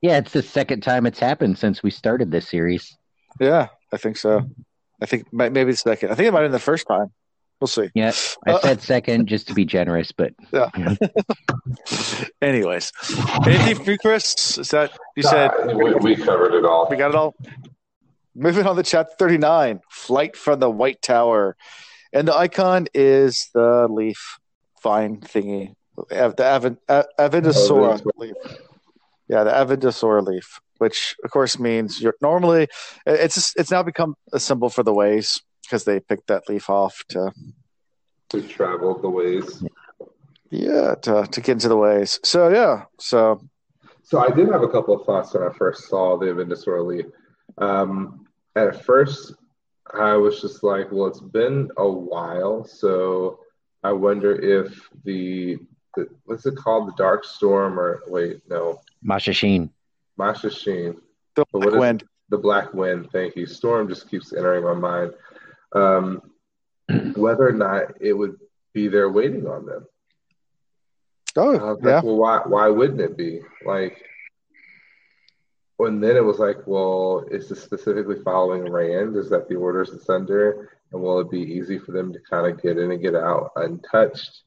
Yeah, it's the second time it's happened since we started this series.
Yeah, I think so. I think maybe the second. I think it might have been the first time. We'll see.
Yeah, I
Uh,
said second just to be generous, but
Anyways, anything for you, Chris? Is that you said
Nah, we, we covered it all.
we got it all? Moving on to chapter thirty-nine, flight from the White Tower, and the icon is the leaf vine thingy, Av- the Aven, A- Avendesora
Oh,
leaf. Yeah, the Avendesora leaf, which of course means you're normally it's it's now become a symbol for the ways because they picked that leaf off to
To travel the ways.
yeah to to get into the ways. So yeah, so
So I did have a couple of thoughts when I first saw the Avendesora leaf. Um, at first, I was just like, well, it's been a while, so I wonder if the, the what's it called, the Dark Storm, or wait, no,
Machin Shin.
Machin Shin,
the black
is-
wind.
the Black Wind. Thank you. Storm just keeps entering my mind. Um, whether or not it would be there waiting on them.
Oh
was
yeah,
well, why why wouldn't it be? Like and then it was like, well, is this specifically following Rand? Is that the orders it's under? And will it be easy for them to kind of get in and get out untouched?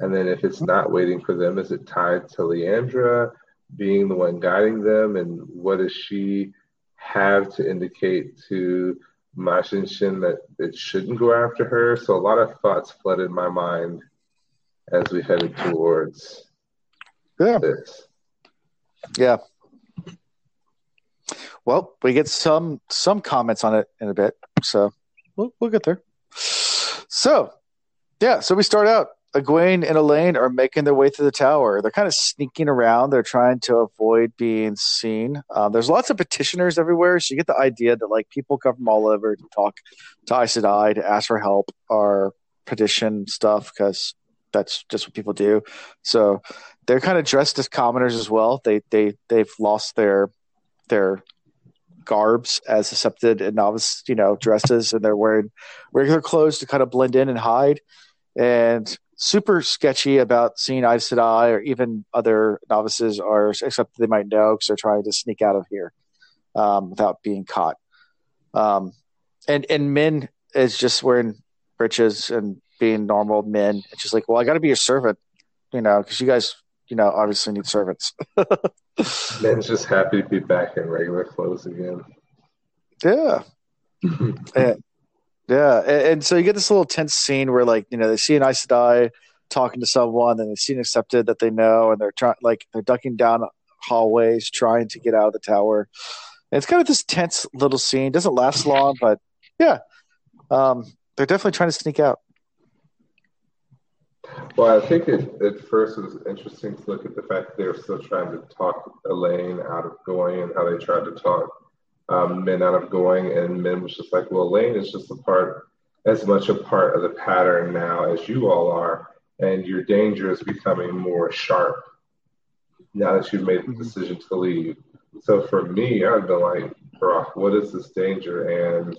And then if it's not waiting for them, is it tied to Liandrin being the one guiding them? And what does she have to indicate to Machin Shin that it shouldn't go after her? So a lot of thoughts flooded my mind as we headed towards
yeah,
this.
yeah. Well, we get some some comments on it in a bit, so we'll we'll get there. So, yeah, so we start out Egwene and Elayne are making their way through the tower. They're kind of sneaking around. They're trying to avoid being seen. Uh, there's lots of petitioners everywhere, so you get the idea that like people come from all over to talk to Aes Sedai to ask for help or petition stuff because that's just what people do. So they're kind of dressed as commoners as well. They they they've lost their their garbs as accepted and novice, you know, dresses, and they're wearing regular clothes to kind of blend in and hide. And super sketchy about seeing Aes Sedai or even other novices are except they might know because they're trying to sneak out of here um, without being caught. Um, and and Min is just wearing breeches and being normal men. It's just like, well, I got to be a servant, you know, because you guys, you know, obviously need servants.
Min's just happy to be back in regular clothes again.
Yeah. and, yeah, and, and, so you get this little tense scene where, like, you know, they see an Aes Sedai talking to someone, and they see an accepted that they know, and they're trying, like, they're ducking down hallways trying to get out of the tower. And it's kind of this tense little scene. It doesn't last long, but yeah, um, they're definitely trying to sneak out.
Well, I think it, at first it was interesting to look at the fact that they were still trying to talk Elayne out of going and how they tried to talk um, Min out of going. And Min was just like, well, Lane is just a part, as much a part of the pattern now as you all are. And your danger is becoming more sharp now that you've made the mm-hmm. decision to leave. So for me, I've been like, Brock, what is this danger? And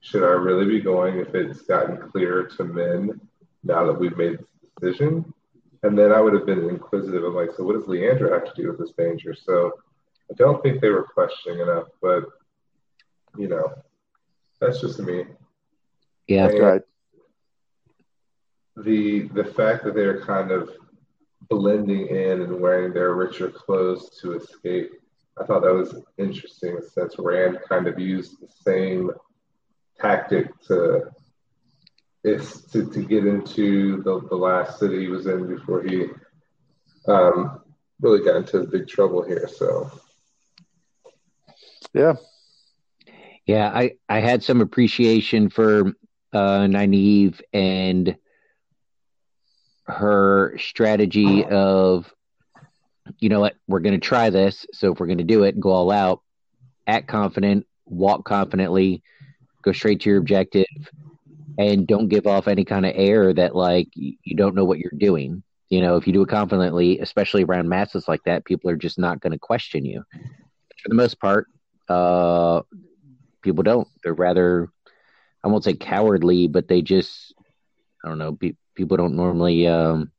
should I really be going if it's gotten clear to Min now that we've made this decision. And then I would have been inquisitive of like, so what does Liandrin have to do with this danger? So I don't think they were questioning enough, but you know, that's just me.
Yeah, and right.
The the fact that they're kind of blending in and wearing their richer clothes to escape, I thought that was interesting since Rand kind of used the same tactic to is to, to get into the, the last city he was in before he um, really got into big trouble here. So,
yeah.
Yeah, I, I had some appreciation for uh, Nynaeve and her strategy of, you know what, we're going to try this. So if we're going to do it, go all out, act confident, walk confidently, go straight to your objective, and don't give off any kind of air that like you don't know what you're doing. You know, if you do it confidently, especially around masses like that, people are just not going to question you. For the most part, uh, people don't. They're rather, I won't say cowardly, but they just, I don't know. Pe- people don't normally. Um,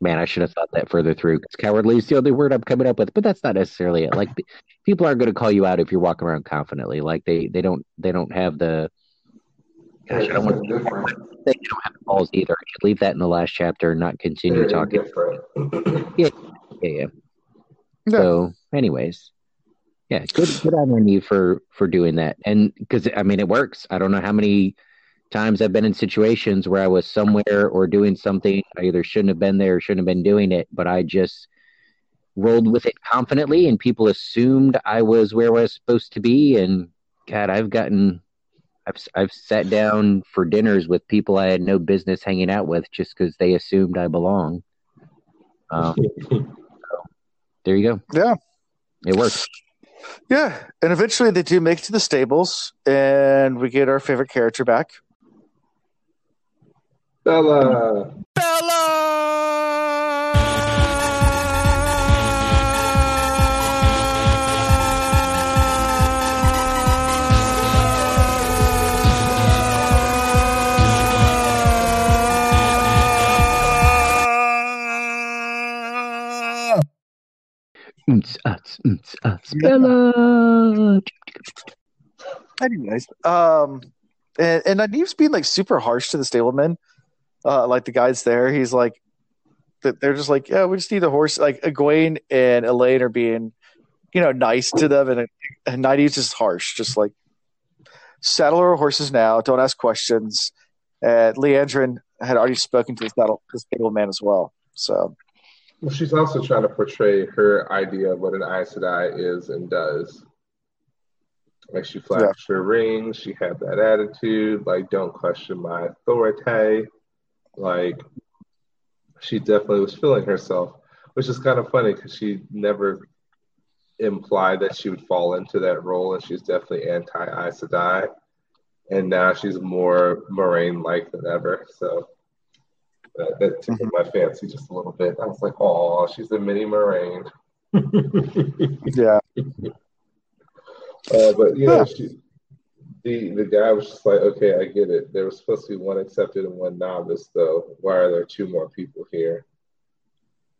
man, I should have thought that further through. Because cowardly is the only word I'm coming up with, but that's not necessarily it. Like, people aren't going to call you out if you're walking around confidently. Like they, they don't, they don't have the Gosh, I don't want to they don't have balls either. I could leave that in the last chapter and not continue talking. yeah, yeah, yeah. So, anyways, yeah, good, good on you for for doing that, and because I mean it works. I don't know how many times I've been in situations where I was somewhere or doing something I either shouldn't have been there or shouldn't have been doing it, but I just rolled with it confidently, and people assumed I was where I was supposed to be. And God, I've gotten I've I've sat down for dinners with people I had no business hanging out with just because they assumed I belong. Um, so there you go.
Yeah,
it works.
Yeah, and eventually they do make it to the stables, and we get our favorite character back,
Bela.
Bela.
Bela.
Anyways, um, and and Nynaeve's being like super harsh to the stablemen, uh, like the guys there. He's like, they're just like, yeah, we just need the horse. Like Egwene and Elayne are being, you know, nice to them, and, and Nynaeve's just harsh, just like saddle our horses now. Don't ask questions. And Liandrin had already spoken to the saddle, the stableman as well. So
well, she's also trying to portray her idea of what an Aes Sedai is and does. Like she flashed yeah. her ring, she had that attitude, like don't question my authority. like she definitely was feeling herself, which is kind of funny because she never implied that she would fall into that role, and she's definitely anti Aes Sedai, and now she's more Moiraine like than ever. So that, that tickled my fancy just a little bit. I was like, oh, she's a mini Moiraine.
yeah.
Uh, but you know, she, the the guy was just like, okay, I get it. There was supposed to be one accepted and one novice, though. Why are there two more people here?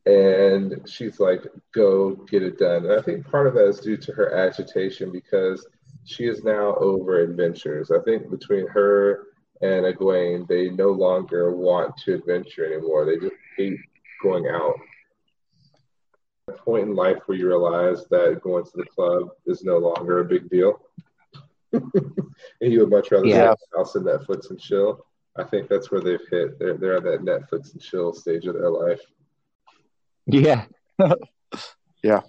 And she's like, go get it done. And I think part of that is due to her agitation because she is now over adventures. I think between her and Egwene, they no longer want to adventure anymore. They just hate going out. A point in life where you realize that going to the club is no longer a big deal. and you would much rather yeah. house and Netflix and chill. I think that's where they've hit. They're they're at that Netflix and chill stage of their life.
Yeah.
yeah.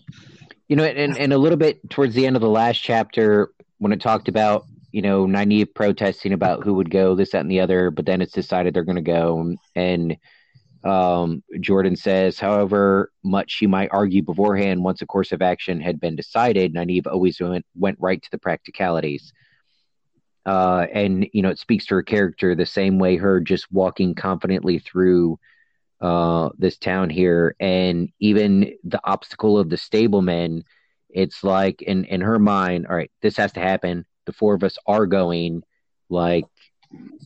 You know, and, and a little bit towards the end of the last chapter, when it talked about, you know, Nynaeve protesting about who would go, this, that, and the other, but then it's decided they're going to go. And um, Jordan says, however much she might argue beforehand, once a course of action had been decided, Nynaeve always went, went right to the practicalities. Uh, and, you know, it speaks to her character the same way her just walking confidently through uh, this town here. And even the obstacle of the stablemen, it's like in, in her mind, all right, this has to happen. The four of us are going. Like,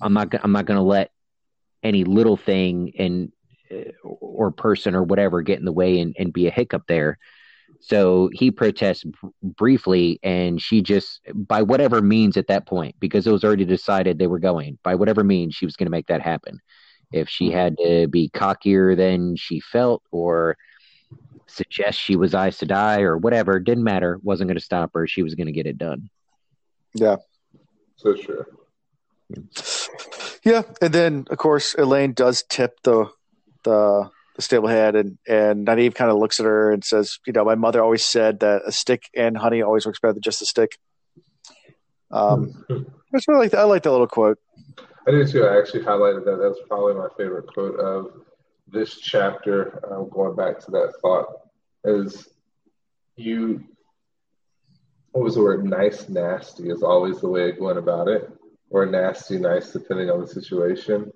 I'm not, I'm not going to let any little thing and uh, or person or whatever get in the way and, and be a hiccup there. So he protests briefly, and she just, by whatever means at that point, because it was already decided they were going, by whatever means, she was going to make that happen. If she had to be cockier than she felt or suggest she was Aes Sedai or whatever, didn't matter, wasn't going to stop her. She was going to get it done.
Yeah.
So sure.
Yeah, and then of course Elayne does tip the the, the stablehead, and and Nynaeve kind of looks at her and says, "You know, my mother always said that a stick and honey always works better than just a stick." Um, that's really like I like that little quote.
I did too. I actually highlighted that. That's probably my favorite quote of this chapter. Uh, going back to that thought, is you. What was the word? Nice, nasty is always the way of going about it, or nasty, nice, depending on the situation.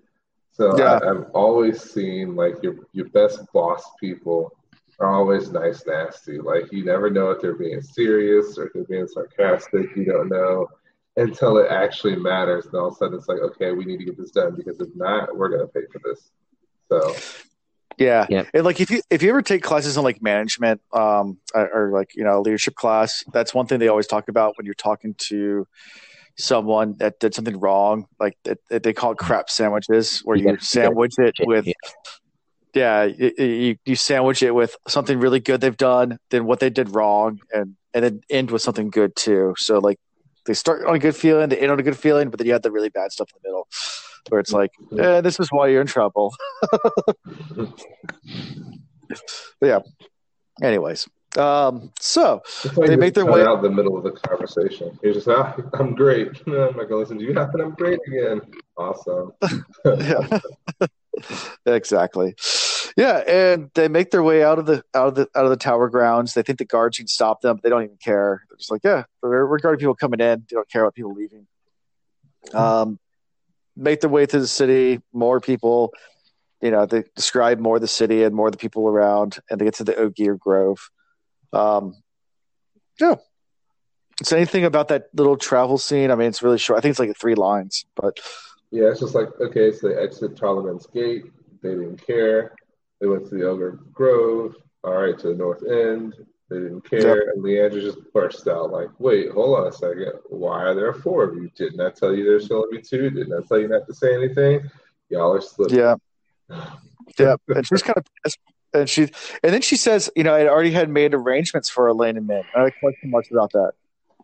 So yeah. I, have always seen like your your best boss people are always nice, nasty. Like you never know if they're being serious or if they're being sarcastic. You don't know until it actually matters. And all of a sudden, it's like, okay, we need to get this done because if not, we're gonna pay for this. So.
Yeah. yeah, and like if you if you ever take classes on like management, um, or, or like you know a leadership class, that's one thing they always talk about when you're talking to someone that did something wrong, like that, they call it crap sandwiches, where you, you sandwich it with, yeah, you, you sandwich it with something really good they've done, then what they did wrong, and and then end with something good too. So like they start on a good feeling, they end on a good feeling, but then you have the really bad stuff in the middle, where it's like, eh, this is why you're in trouble. yeah. Anyways, um, so they make their way
out the middle of the conversation. You're just, ah, I'm great. I'm not going to listen to you. Happen, I'm great again. Awesome.
yeah, exactly. Yeah, and they make their way out of the out of the out of the tower grounds. They think the guards can stop them, but they don't even care. They're just like, yeah, regarding people coming in, they don't care about people leaving. Um, make their way through the city. More people, you know, they describe more the city and more the people around, and they get to the Ogier Grove. Um, yeah. Is anything about that little travel scene? I mean, it's really short. I think it's like three lines, but
yeah, it's just like okay, so they exit Parliament's Gate. They didn't care. They went to the Ogier Grove. All right, to the North End. They didn't care. Yep. And Liandrin just burst out like, "Wait, hold on a second. Why are there four of you? Didn't I tell you there's going to be two? Didn't I tell you not to say anything? Y'all are slipping."
Yeah. Yeah, and she's kind of pissed and she and then she says, you know, I already had made arrangements for Elayne and Min. I don't question much about that.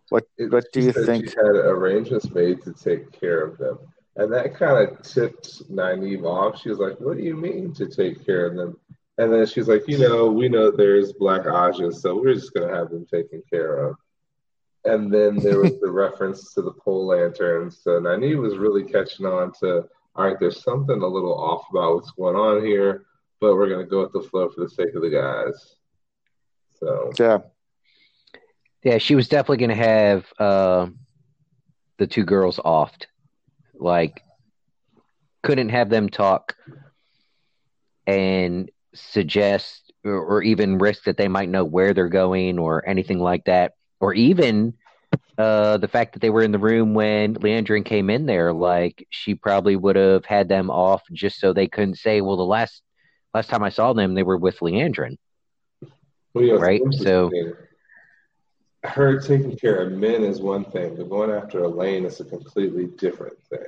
What what do you think?
She had arrangements made to take care of them, and that kind of tipped Nynaeve off. She was like, "What do you mean to take care of them?" And then she's like, "You know, we know there's black Ajahs, so we're just gonna have them taken care of." And then there was the reference to the pole lanterns. So Nynaeve was really catching on to all right, there's something a little off about what's going on here, but we're gonna go with the flow for the sake of the guys. So
Yeah.
Yeah, she was definitely going to have uh, the two girls offed. Like, couldn't have them talk and suggest or, or even risk that they might know where they're going or anything like that. Or even uh, the fact that they were in the room when Liandrin came in there. Like, she probably would have had them off just so they couldn't say, well, the last last time I saw them, they were with Liandrin.
Well, you know,
Right, so-
her taking care of Min is one thing, but going after Elayne is a completely different thing.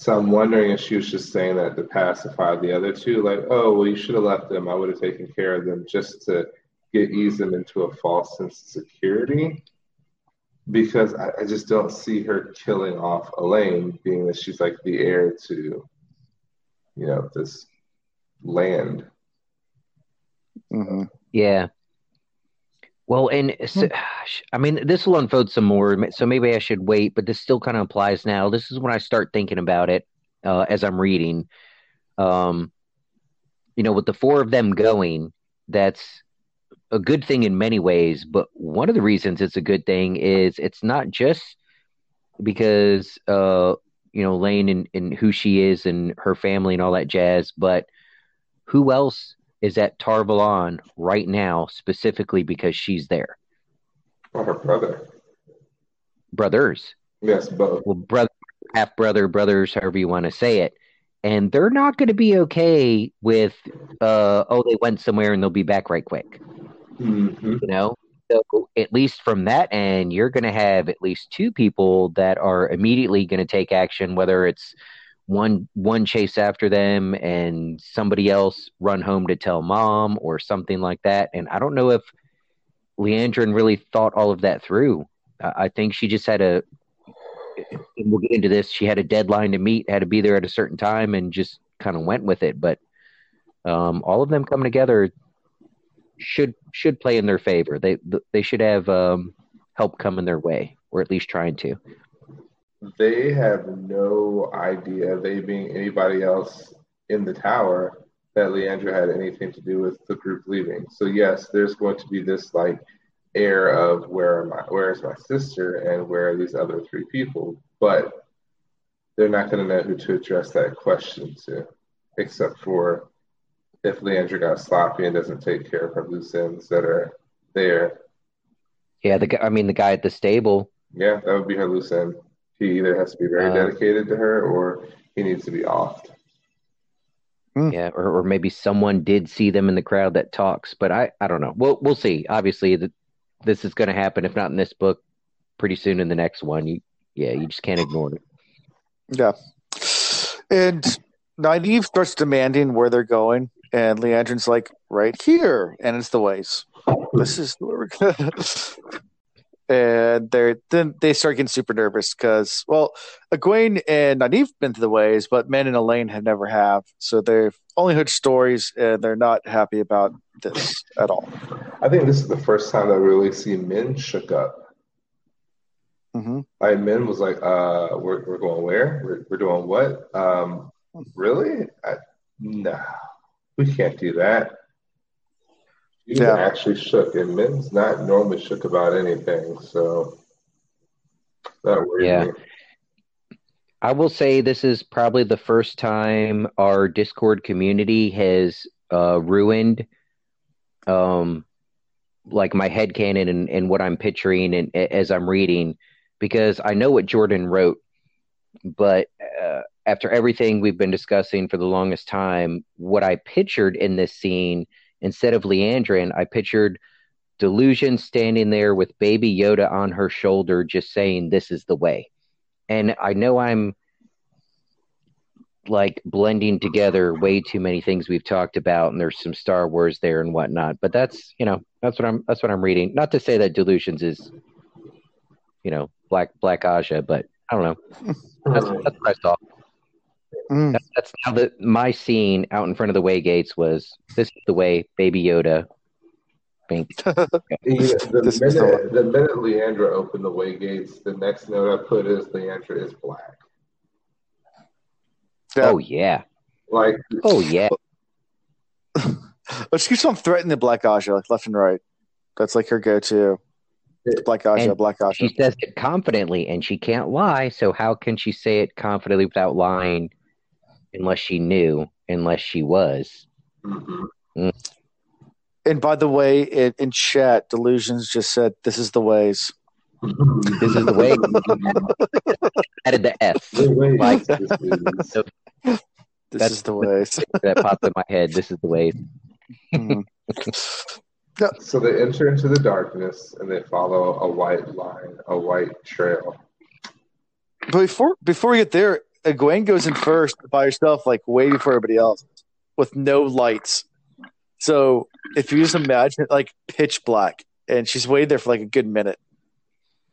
So I'm wondering if she was just saying that to pacify the other two, like, oh, well, you should have left them. I would have taken care of them just to get ease them into a false sense of security. Because I, I just don't see her killing off Elayne, being that she's like the heir to, you know, this land.
hmm
Yeah. Well, and so, I mean, this will unfold some more, so maybe I should wait, but this still kind of applies now. This is when I start thinking about it uh, as I'm reading. Um, you know, with the four of them going, that's a good thing in many ways, but one of the reasons it's a good thing is it's not just because, uh, you know, Lane and, and who she is and her family and all that jazz, but who else is at Tar Valon right now specifically because she's there.
Or her brother.
Brothers.
Yes, both.
Well, brother, half brother, brothers, however you want to say it. And they're not going to be okay with, uh, oh, they went somewhere and they'll be back right quick.
hmm
You know? So, at least from that end, you're going to have at least two people that are immediately going to take action, whether it's one one chase after them and somebody else run home to tell mom or something like that. And I don't know if Liandrin really thought all of that through. I think she just had a. and We'll get into this. She had a deadline to meet, had to be there at a certain time, and just kind of went with it. But um, all of them coming together should should play in their favor. They they should have um, help coming their way, or at least trying to.
They have no idea, they being anybody else in the tower, that Liandrin had anything to do with the group leaving. So yes, there's going to be this like air of where am I, where is my sister and where are these other three people? But they're not going to know who to address that question to, except for if Liandrin got sloppy and doesn't take care of her loose ends that are there.
Yeah, the guy, I mean the guy at the stable.
Yeah, that would be her loose end. He either has to be very
Uh,
dedicated to her or he needs to be offed.
Yeah, or, or maybe someone did see them in the crowd that talks, but I, I don't know. We'll we'll see. Obviously, that this is going to happen. If not in this book, pretty soon in the next one. You, yeah, you just can't ignore it.
Yeah. And Nynaeve starts demanding where they're going, and Liandrin's like, right here. And it's the ways. This is where we're gonna And they're then they start getting super nervous because well, Egwene and Nynaeve been to the ways, but Min and Elayne had never have. So they've only heard stories and they're not happy about this at all.
I think this is the first time that we really see Min shook up.
hmm
Like Min was like, uh, we're, we're going where? We're, we're doing what? Um, really? I, no, we can't do that. He was
Yeah.
actually shook, and Min's not normally shook about anything, so that worried
Yeah.
me.
I will say this is probably the first time our Discord community has uh, ruined um, like my headcanon and, and what I'm picturing and as I'm reading because I know what Jordan wrote, but uh, after everything we've been discussing for the longest time, what I pictured in this scene instead of Liandrin, I pictured Delusion standing there with baby Yoda on her shoulder, just saying, This is the way and I know I'm like blending together way too many things we've talked about, and there's some Star Wars there and whatnot. But that's you know that's what I'm that's what I'm reading. Not to say that Delusions is you know Black Black Ajah, but I don't know. That's, that's what I saw.
Mm.
That's, that's how the my scene out in front of the way gates was. This is the way, Baby Yoda. Bink.
Yeah, the,
the
minute, the minute Liandrin opened the way gates, the next note I put is Liandrin is black.
Yeah.
Oh yeah.
Like,
Oh yeah.
But she keeps on threatening the Black Ajah, like left and right. That's like her go-to. Black Ajah,
And
Black Ajah.
She says it confidently, and she can't lie. So how can she say it confidently without lying? Unless she knew, unless she was.
mhm.
And by the way, in, in chat, Delusions just said, "This is the ways."
This is the way. Added the F.
The
Like-
this is-
This
That's-
is the ways.
that popped in my head. This is the way.
Mhm.
So they enter into the darkness and they follow a white line, a white trail.
But before before we get there, Egwene goes in first by herself, like way before everybody else, with no lights. So if you just imagine it, like pitch black, and she's waited there for like a good minute,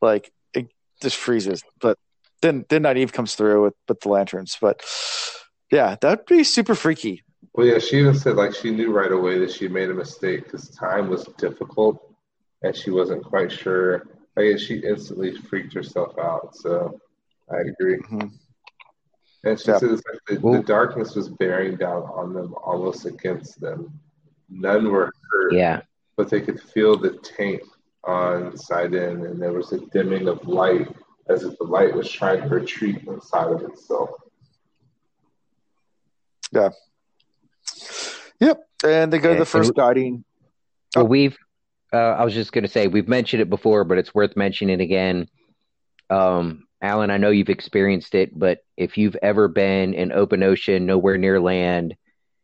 like it just freezes. But then then Nynaeve comes through with with the lanterns. But yeah, that'd be super freaky.
Well, yeah, she even said like she knew right away that she made a mistake because time was difficult and she wasn't quite sure. I guess she instantly freaked herself out. So I agree.
Mhm.
And she
Yeah.
says like the, the darkness was bearing down on them, almost against them. None were hurt,
Yeah.
but they could feel the taint on saidin, and there was a dimming of light as if the light was trying to retreat inside of itself. Yeah.
Yep, and they go to the first
and-
guiding.
Well, we've. Uh, I was just going to say we've mentioned it before, but it's worth mentioning again. Um, Alan, I know you've experienced it, but if you've ever been in open ocean, nowhere near land,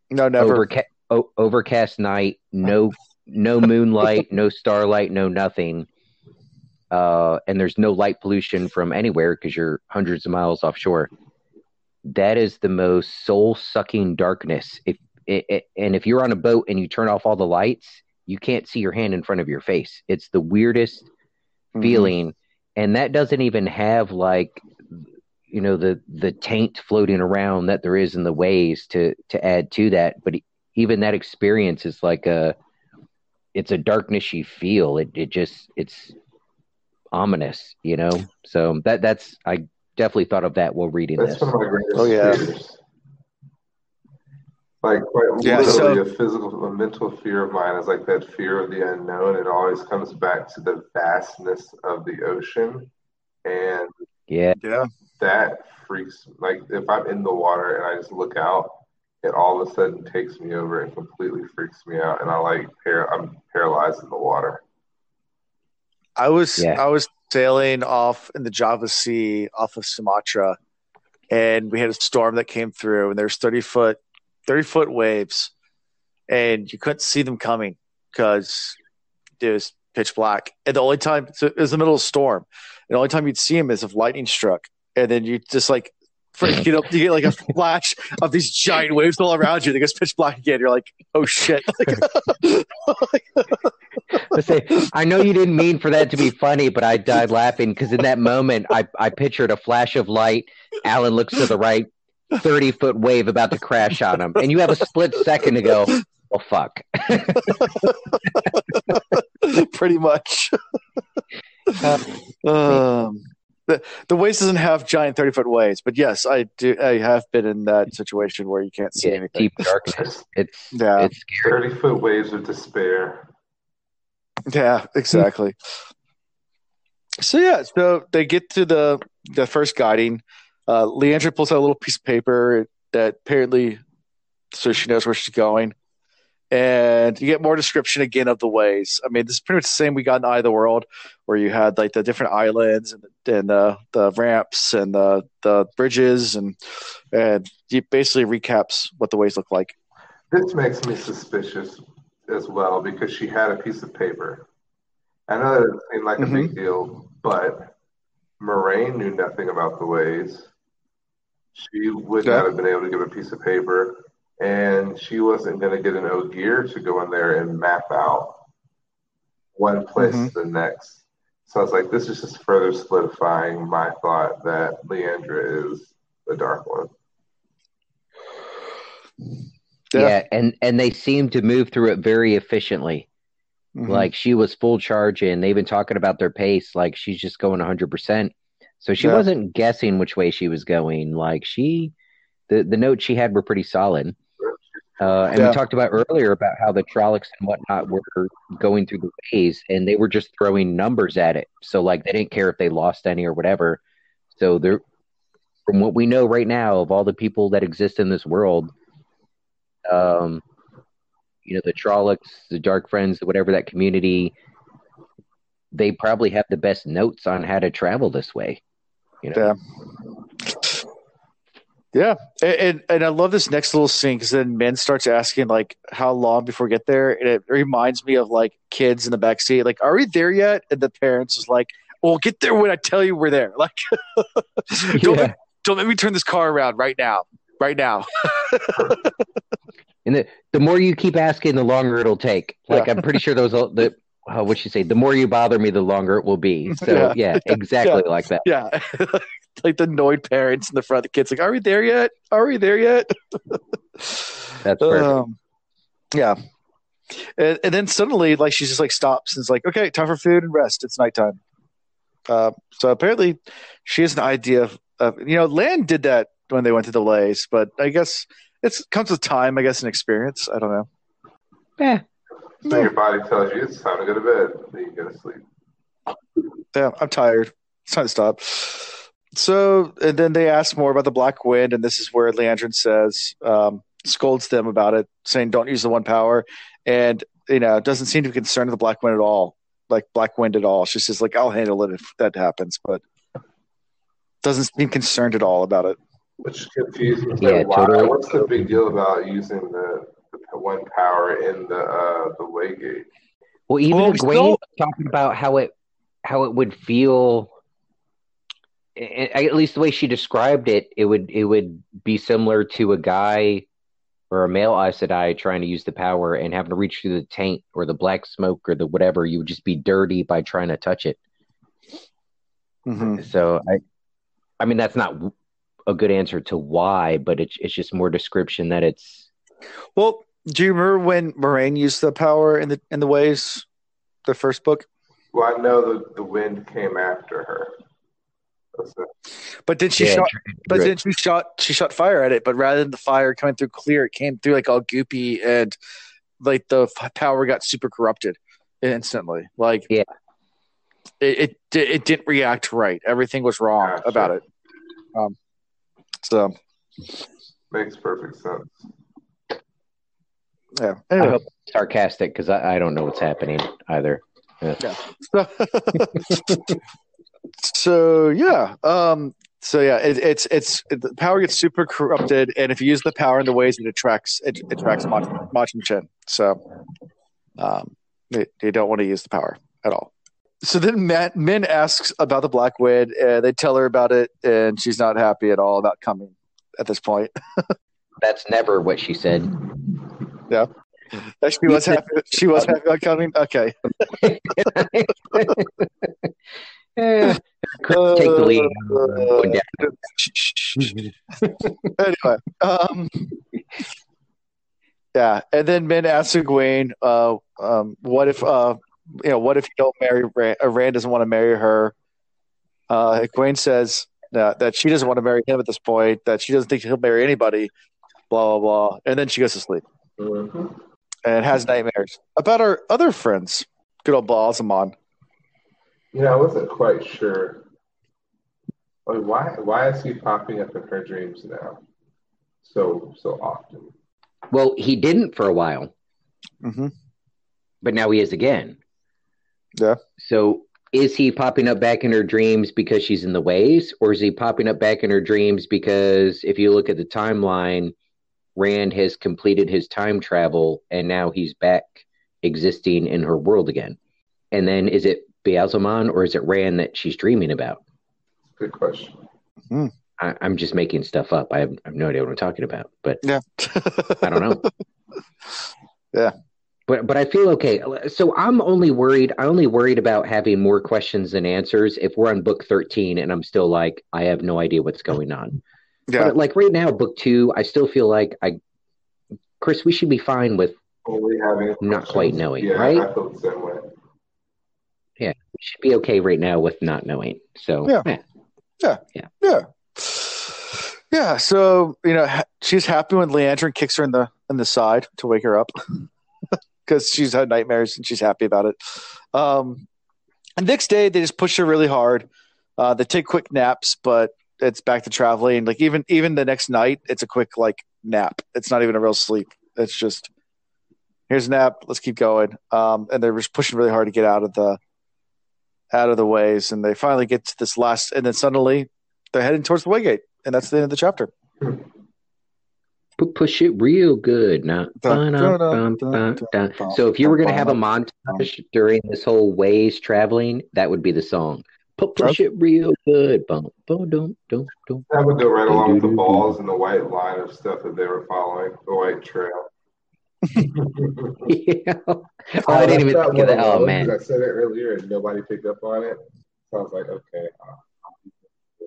No, never.
overca- o- overcast night, no no moonlight, no starlight, no nothing. Uh, and there's no light pollution from anywhere because you're hundreds of miles offshore. That is the most soul sucking darkness. If it, it, and if you're on a boat and you turn off all the lights, you can't see your hand in front of your face. It's the weirdest
Mhm.
feeling, and that doesn't even have like you know the the taint floating around that there is in the ways to to add to that. But even that experience is like a it's a darkness you feel. It it just it's ominous, you know. So that that's I definitely thought of that while reading
That's
this.
one of my greatest
Oh, yeah.
fears. Like quite
Yeah,
literally
so-
a physical, a mental fear of mine is like that fear of the unknown. It always comes back to the vastness of the ocean, and
Yeah,
Yeah,
that freaks. Like if I'm in the water and I just look out, it all of a sudden takes me over and completely freaks me out, and I like par- I'm paralyzed in the water.
I was
Yeah.
I was sailing off in the Java Sea off of Sumatra, and we had a storm that came through, and there's thirty foot thirty foot waves, and you couldn't see them coming because it was pitch black. And the only time so it was the middle of a storm, and the only time you'd see them is if lightning struck, and then you just like. freak, You know, you get like a flash of these giant waves all around you. It goes pitch black again. You're like, "Oh shit!"
Let's say, I know you didn't mean for that to be funny, but I died laughing because in that moment, I, I pictured a flash of light. Alan looks to the right, 30 foot wave about to crash on him. And you have a split second to go, oh, fuck.
pretty much.
Uh,
um, the the waves doesn't have giant thirty foot waves, but yes, I do. I have been in that situation where you can't see
yeah,
anything.
deep darkness. It's,
Yeah,
it's scary.
Thirty foot waves of despair.
yeah, exactly. so yeah, so they get to the the first guiding. Uh, Liandrin pulls out a little piece of paper that apparently, so she knows where she's going. And you get more description again of the ways. I mean, this is pretty much the same we got in Eye of the World, where you had like the different islands and, and uh, the ramps and the the bridges, and and it basically recaps what the ways look like.
This makes me suspicious as well because she had a piece of paper. I know that it seemed like a big deal, but Moiraine knew nothing about the ways. She would
Yeah.
not have been able to give a piece of paper, and she wasn't going to get an Ogier to go in there and map out one place
Mhm.
to the next. So I was like, this is just further solidifying my thought that Liandrin is the Dark One.
Yeah.
Yeah. and, and they seem to move through it very efficiently.
Mhm.
Like she was full charge and they've been talking about their pace. Like she's just going 100%. So she
Yeah.
wasn't guessing which way she was going. Like she the the notes she had were pretty solid. Uh, and
Yeah.
we talked about earlier about how the Trollocs and whatnot were going through the ways, and they were just throwing numbers at it. So like they didn't care if they lost any or whatever. So they're from what we know right now of all the people that exist in this world, um, you know, the Trollocs, the Dark Friends, whatever that community, they probably have the best notes on how to travel this way. You know,
Yeah. Yeah, and, and I love this next little scene because then Min starts asking like how long before we get there, and it reminds me of like kids in the back seat, like, "Are we there yet?" And the parents is like, "Well, get there when I tell you we're there." Like, don't
Yeah.
let, don't let me turn this car around right now, right now.
And the the more you keep asking, the longer it'll take. Like
Yeah.
I'm pretty sure those the uh, what she say. The more you bother me, the longer it will be. So
Yeah.
yeah, exactly like that.
Yeah, like the annoyed parents in the front, the kids like, "Are we there yet? Are we there yet?"
That's perfect.
Um, yeah. And, and then suddenly, like, she just like stops and is like, okay, time for food and rest. It's nighttime. Uh, so apparently, she has an idea of, of, you know, Lan did that when they went to the Lays, but I guess it's comes with time, I guess, and experience. I don't know.
Yeah.
So your body tells you it's time to go to bed. Then you go to sleep.
Yeah, I'm tired. It's time to stop. So, and then they ask more about the Black Wind, and this is where Liandrin says, um, scolds them about it, saying, "Don't use the one power," and you know, doesn't seem to be concerned with the Black Wind at all, like Black Wind at all. She says, "Like I'll handle it if that happens," but doesn't seem concerned at all about it.
Which confused me.
Yeah,
Why,
totally.
What's the big deal about using the, the one power in the uh, the Waygate?
Well, even
Well,
well,
we
Gwen
still-
talking about how it how it would feel. a- a- At least the way she described it, it would it would be similar to a guy or a male Aes Sedai trying to use the power and having to reach through the taint or the black smoke or the whatever. You would just be dirty by trying to touch it.
Mhm.
So I, I mean that's not a good answer to why, but it's it's just more description that it's
Well, do you remember when Moiraine used the power in the in the ways, the first book?
Well, I know the, the wind came after her.
But then she
yeah,
shot
dr-
But
dri-
then she shot she shot fire at it, but rather than the fire coming through clear, it came through like all goopy and like the f- power got super corrupted instantly. Like
Yeah.
it it, it didn't react right. Everything was wrong
Gotcha.
about it. Um, so
Makes perfect sense.
Yeah.
I
Anyway,
hope it's sarcastic because I, I don't know what's happening either. Yeah.
so yeah. Um. So yeah, it, it's it's it, the power gets super corrupted, and if you use the power in the ways it attracts, it attracts Mach- Machin Shin. So, um, they, they don't want to use the power at all. So then Mat, Min asks about the Black Wind, and they tell her about it, and she's not happy at all about coming at this point.
That's never what she said.
She was happy. She was happy about coming. Okay.
Take the lead.
Anyway, um, yeah, and then Min asks Egwene, uh, um, "What if, uh, you know, what if you don't marry Rand? Or Rand doesn't want to marry her?" Uh, Egwene says that, that she doesn't want to marry him at this point. That she doesn't think he'll marry anybody. Blah blah blah, and then she goes to sleep. And has nightmares about our other friends. Good old Ba'alzamon.
Yeah, I wasn't quite sure. I mean, why why is he popping up in her dreams now? So so often.
Well, he didn't for a while,
Mm-hmm.
but now he is again.
Yeah.
So is he popping up back in her dreams because she's in the ways, or is he popping up back in her dreams because if you look at the timeline, Rand has completed his time travel and now he's back existing in her world again? And then is it Ba'alzamon or is it Rand that she's dreaming about?
Good question. Hmm.
I, I'm just making stuff up. I have, I have no idea what I'm talking about, but
Yeah.
I don't know.
Yeah.
But but I feel okay. So I'm only worried. I only worried about having more questions than answers if we're on book 13 and I'm still like I have no idea what's going on.
Yeah.
But like right now, book two, I still feel like I, Chris, we should be fine with. Not
questions.
quite knowing,
yeah,
right?
I feel the same way.
Yeah, we should be okay right now with not knowing. So
Yeah.
yeah.
Yeah. Yeah, yeah. so you know she's happy when Liandrin kicks her in the in the side to wake her up because she's had nightmares and she's happy about it. Um, and next day they just push her really hard. Uh, they take quick naps, but it's back to traveling. Like even even the next night, it's a quick like nap. It's not even a real sleep. It's just here's a nap. Let's keep going. Um, and they're just pushing really hard to get out of the out of the ways, and they finally get to this last, and then suddenly they're heading towards the Waygate, and that's the end of the chapter.
Push it real good. Now, so if you were going to have a montage during this whole ways traveling, that would be the song. Pu- Push it real good. Bum, bum, dum, dum, dum.
That would go right along with the balls and the white line of stuff that they were following, the white trail.
yeah. Oh, I didn't even think of that. Oh man,
I said it earlier and nobody picked up on it. So I was like, okay. uh,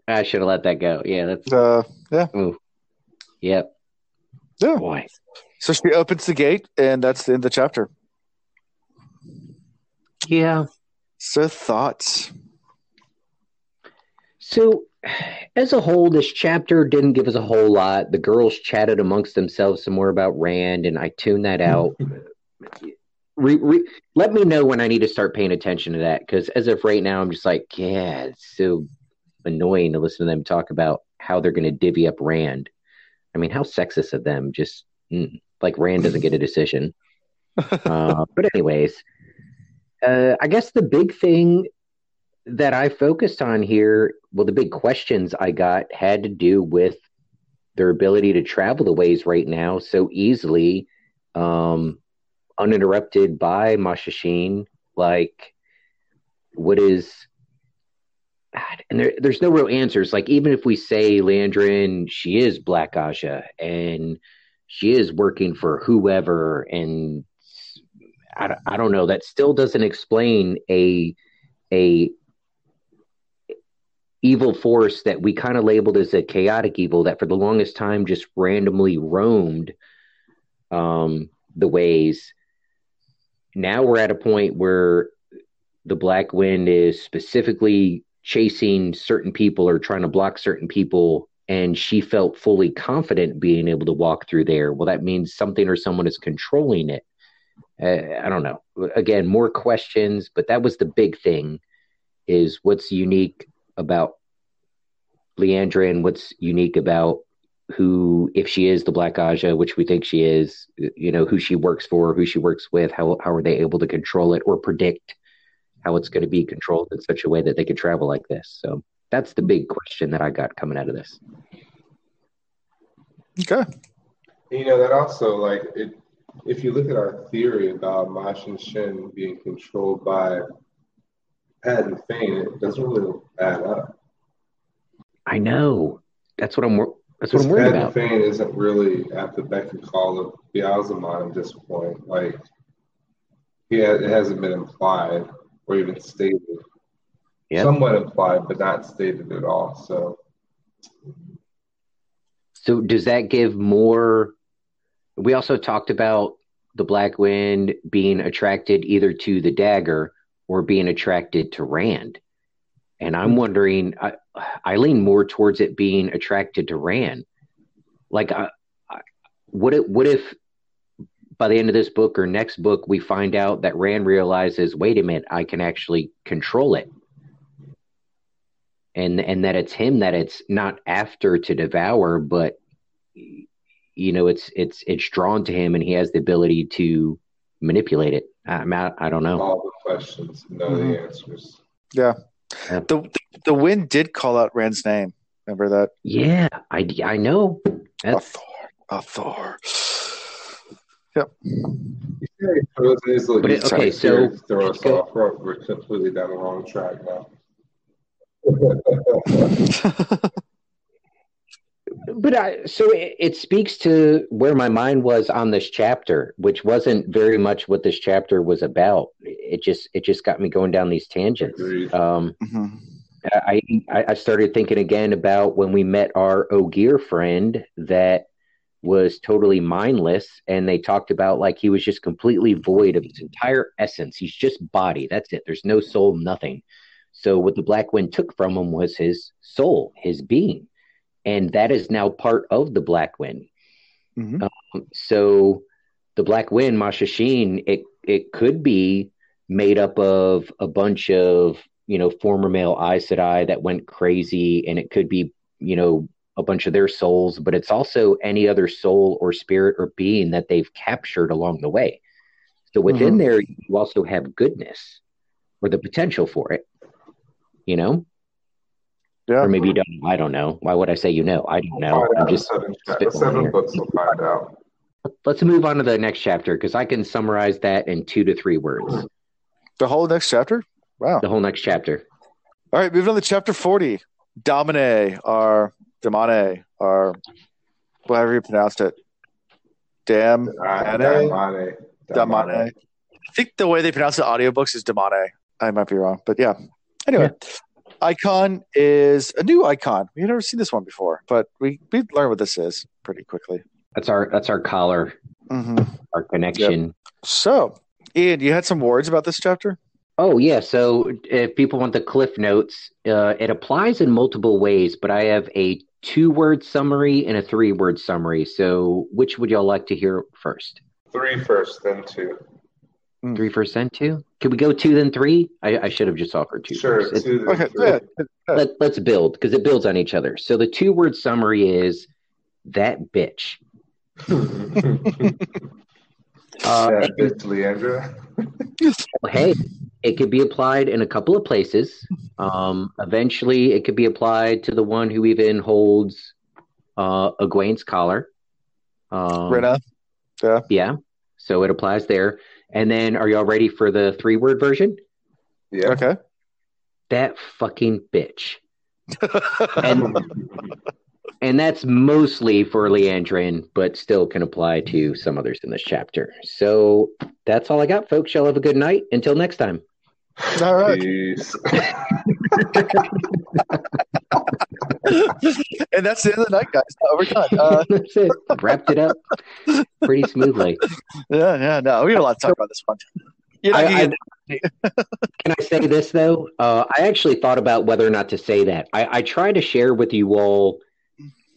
I should have let that go. Yeah, that's.
Uh, yeah,
Ooh. Yep.
yeah.
Boy.
So she opens the gate, and that's the end of the chapter.
Yeah.
So thoughts?
So, as a whole, this chapter didn't give us a whole lot. The girls chatted amongst themselves some more about Rand, and I tuned that out. re, re, let me know when I need to start paying attention to that, because as of right now, I'm just like, yeah, it's so annoying to listen to them talk about how they're going to divvy up Rand. I mean, how sexist of them. Just mm, like Rand doesn't get a decision. uh, but anyways, uh, I guess the big thing that I focused on here, well, the big questions I got had to do with their ability to travel the ways right now so easily, um, uninterrupted by Machin Shin. Like, what is, and there, there's no real answers. Like, even if we say Liandrin, she is Black Ajah and she is working for whoever, and I, I don't know, that still doesn't explain a a evil force that we kind of labeled as a chaotic evil that for the longest time just randomly roamed um, the ways. Now we're at a point where the Black Wind is specifically chasing certain people or trying to block certain people, and she felt fully confident being able to walk through there. Well, that means something or someone is controlling it. Uh, I don't know. Again, more questions, but that was the big thing is what's unique about Liandrin and what's unique about who, if she is the Black Ajah, which we think she is, you know, who she works for, who she works with, how, how are they able to control it or predict how it's going to be controlled in such a way that they could travel like this? So that's the big question that I got coming out of this.
Okay.
You know, that also, like, it, if you look at our theory about Machin Shin being controlled by Padan Fain, it doesn't really add up.
I know. That's what I'm. wor- That's what I'm worried about.
Fain isn't really at the beck and call of Ba'alzamon at this point. Like, yeah, it hasn't been implied or even stated.
Yep.
Somewhat implied, but not stated at all. So,
So does that give more? We also talked about the Black Wind being attracted either to the dagger or being attracted to Rand. And I'm hmm. wondering, I, I lean more towards it being attracted to Rand. Like, I, I, what if, what if by the end of this book or next book we find out that Rand realizes, wait a minute, I can actually control it, and and that it's him that it's not after to devour, but you know, it's it's it's drawn to him, and he has the ability to manipulate it. I'm I don't know.
all the questions, know
Mhm.
the answers.
Yeah.
Yeah.
The the wind did call out Rand's name. Remember that?
Yeah, I I know.
A
That's
Thor. A Thor.
You see how he throws in his little
But it- okay, so-
throw us
go-
off. We're, we're completely down the wrong track now.
but I so it, it speaks to where my mind was on this chapter, which wasn't very much what this chapter was about. It just it just got me going down these tangents. Um,
Mhm.
I, I I started thinking again about when we met our Ogier friend that was totally mindless, and they talked about like he was just completely void of his entire essence. He's just body. That's it. There's no soul, nothing. So what the Black Wind took from him was his soul, his being, and that is now part of the Black Wind.
Mhm.
Um, so the Black Wind, Machin Shin, it it could be made up of a bunch of you know former male Aes Sedai that went crazy, and it could be you know a bunch of their souls, but it's also any other soul or spirit or being that they've captured along the way. So within
Mhm.
there, you also have goodness or the potential for it. You know,
Yeah.
or maybe you don't. I don't know. Why would I say you know? I don't know.
Find
I'm just
seven, seven books will find out.
let's move on to the next chapter because I can summarize that in two to three words.
The whole next chapter? Wow.
The whole next chapter.
All right, moving on to chapter 40. Domine, or Damane, or whatever you pronounced it. Dam,
Uh,
Damane?
Damane.
Damane. I think the way they pronounce the audiobooks is Damane. I might be wrong, but yeah. Anyway, icon is a new icon. We've never seen this one before, but we we learn what this is pretty quickly.
That's our that's our collar,
hmm
our connection.
So, Ian, you had some words about this chapter?
Oh yeah. So if people want the cliff notes, uh, it applies in multiple ways, but I have a two word summary and a three word summary. So which would y'all like to hear first?
Three first, then two.
Three first, then two. Could we go two then three? I, I should have just offered two
Sure,
first.
Two, then
Okay,
three.
good.
let, let's build because it builds on each other. So the two word summary is that bitch. Uh,
yeah, bitch, Liandrin.
hey, it could be applied in a couple of places. Um, eventually, it could be applied to the one who even holds uh, Egwene's collar. Um,
Renna.
Yeah, so it applies there. And then, are y'all ready for the three word version?
Yeah.
Okay.
That fucking bitch. And and that's mostly for Liandrin, but still can apply to some others in this chapter. So that's all I got, folks. Y'all have a good night. Until next time.
All right. And that's the end of the night, guys. We're done. Uh,
That's it. Wrapped it up pretty smoothly.
yeah, yeah, no, we had a lot to talk about this one. You know,
I-
you-
Can I say this though? Uh, I actually thought about whether or not to say that. I, I try to share with you all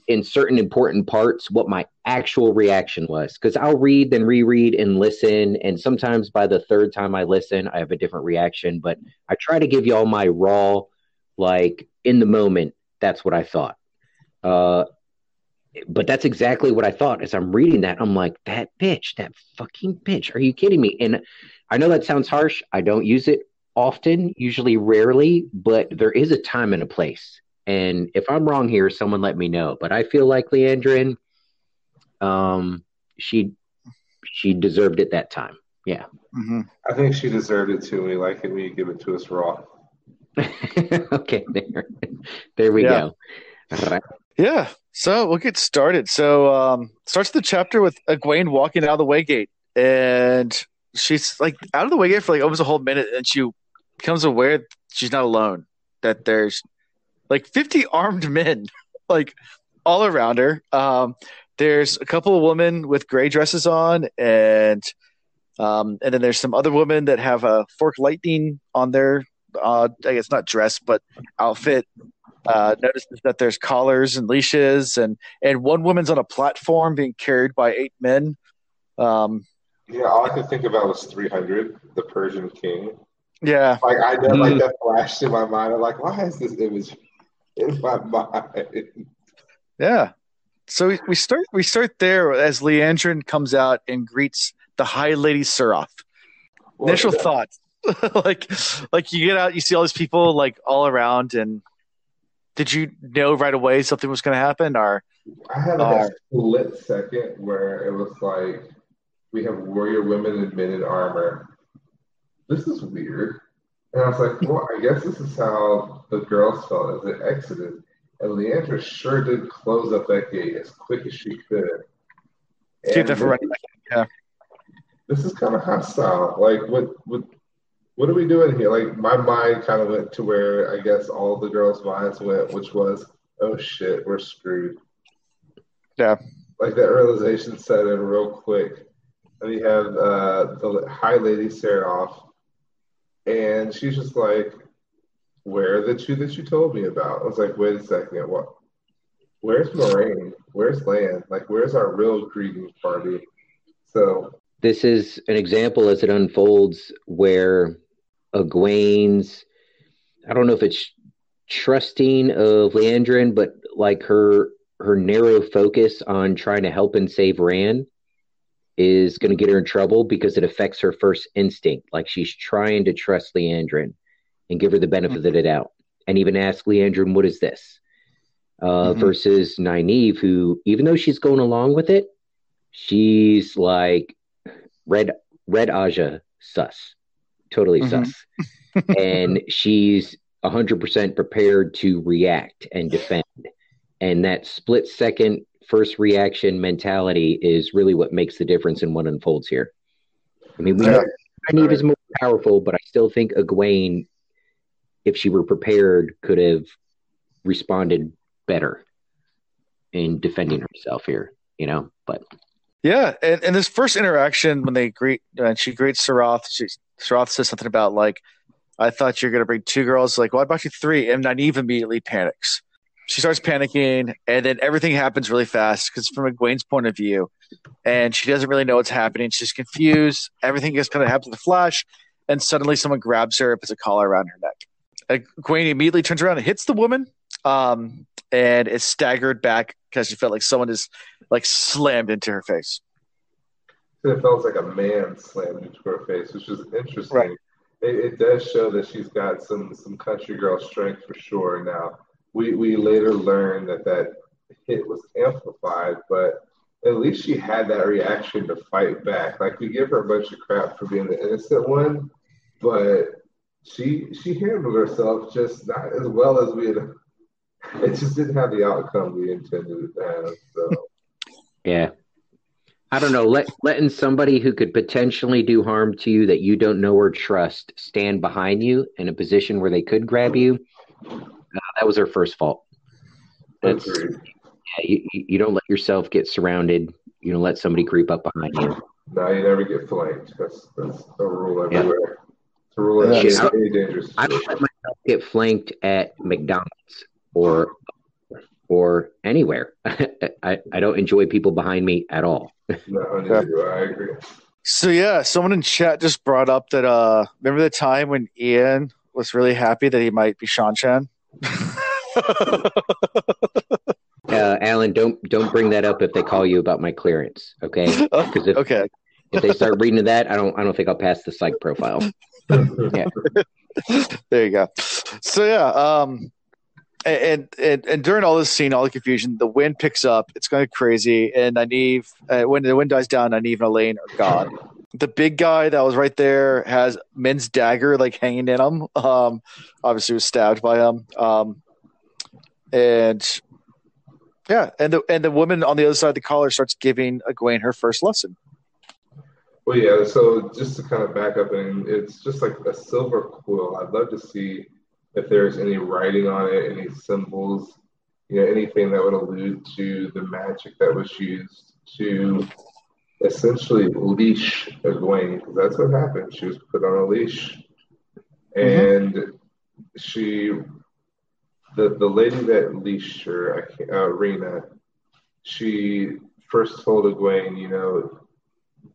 in certain important parts what my actual reaction was because I'll read, then reread, and listen. And sometimes by the third time I listen, I have a different reaction. But I try to give you all my raw, like in the moment. That's what I thought. Uh, but that's exactly what I thought as I'm reading that. I'm like, that bitch, that fucking bitch. Are you kidding me? And I know that sounds harsh. I don't use it often, usually rarely, but there is a time and a place. And if I'm wrong here, someone let me know. But I feel like Liandrin, um, she she deserved it that time. Yeah.
Mhm.
I think she deserved it too. We like it when you give it to us raw.
okay, there, there we
Yeah.
go. Right.
Yeah. So we'll get started. So um starts the chapter with Egwene walking out of the Waygate, and she's like out of the Waygate for like almost a whole minute, and she becomes aware she's not alone. That there's like 50 armed men, like all around her. Um, there's a couple of women with gray dresses on, and um, and then there's some other women that have a fork lightning on their, uh, I guess not dress, but outfit uh, notices that there's collars and leashes, and and one woman's on a platform being carried by eight men. Um,
Yeah, all I could think about was 300, the Persian king.
yeah,
Like I know, like that flashed in my mind. I'm like, why is this image in my mind?
yeah. So we, we start we start there as Liandrin comes out and greets the High Lady Suroth. Initial
Well,
thoughts, like like you get out, you see all these people like all around, and did you know right away something was going to happen, or
I had
Uh,
a split second where it was like we have warrior women and men in armor. This is weird. And I was like, well, I guess this is how the girls felt as they exited. And Liandrin sure did close up that gate as quick as she could.
keep
And
that for running back?
this is kind of hostile. Like, what, what, what are we doing here? Like, my mind kind of went to where I guess all the girls' minds went, which was, oh shit, we're screwed.
Yeah.
Like that realization set in real quick. And you have uh, the High Lady Suroth, and she's just like, "Where are the two that you told me about?" I was like, "Wait a second, what?" where's Moiraine? Where's Lan? Like, where's our real greeting party? So
this is an example as it unfolds where Egwene's I don't know if it's trusting of Liandrin, but like her her narrow focus on trying to help and save Rand is going to get her in trouble because it affects her first instinct. Like she's trying to trust Liandrin and give her the benefit mm-hmm. of the doubt, and even ask Liandrin, "What is this?" Uh, mm-hmm. Versus Nynaeve, who even though she's going along with it, she's like red red Ajah sus, totally mm-hmm. sus, and she's hundred percent prepared to react and defend, and that split second first reaction mentality is really what makes the difference in what unfolds here. I mean, we know Nynaeve is more powerful, but I still think Egwene, if she were prepared, could have responded better in defending herself here. You know, but
yeah, and, and this first interaction when they greet and she greets Suroth, she says something about like, "I thought you're gonna bring two girls." Like, "Why about you three? And Nynaeve immediately panics she starts panicking, and then everything happens really fast because from Egwene's point of view, and she doesn't really know what's happening. She's confused. Everything just kind of happens in a flash, and suddenly someone grabs her, and puts a collar around her neck. Egwene immediately turns around and hits the woman, um, and is staggered back because she felt like someone is like slammed into her face.
It felt like a man slammed into her face, which is interesting. Right. It, it does show that she's got some some country girl strength for sure now we, we later learned that that hit was amplified, but at least she had that reaction to fight back. Like we give her a bunch of crap for being the innocent one, but she she handled herself just not as well as we had. It just didn't have the outcome we intended it to have. So
yeah. I don't know, let, letting somebody who could potentially do harm to you that you don't know or trust stand behind you in a position where they could grab you uh, that was her first fault. That's yeah, you, you don't let yourself get surrounded. You don't let somebody creep up behind you.
No, you never get flanked. That's that's a rule everywhere. Yeah. It's a rule yeah,
dangerous. I don't let myself get flanked at McDonald's or or anywhere. I, I don't enjoy people behind me at all.
No. I agree.
So yeah, someone in chat just brought up that uh remember the time when Ian was really happy that he might be Seanchan?
uh, Alan, don't don't bring that up if they call you about my clearance, okay?
Because if,
okay. if they start reading that, I don't I don't think I'll pass the psych profile. yeah.
There you go. So yeah, um, and, and and during all this scene, all the confusion, the wind picks up. It's going crazy, and Nynaeve, uh, when the wind dies down, Nynaeve and Elayne are gone the big guy that was right there has Min's dagger like hanging in him. Um, obviously was stabbed by him. Um, and yeah, and the and the woman on the other side of the collar starts giving Egwene her first lesson.
Well, yeah. So just to kind of back up, and it's just like a silver quill. I'd love to see if there's any writing on it, any symbols, you know, anything that would allude to the magic that was used to essentially leash Egwene because that's what happened. She was put on a leash, mm-hmm. and she, the the lady that leashed her, uh, Renna, she first told Egwene, you know,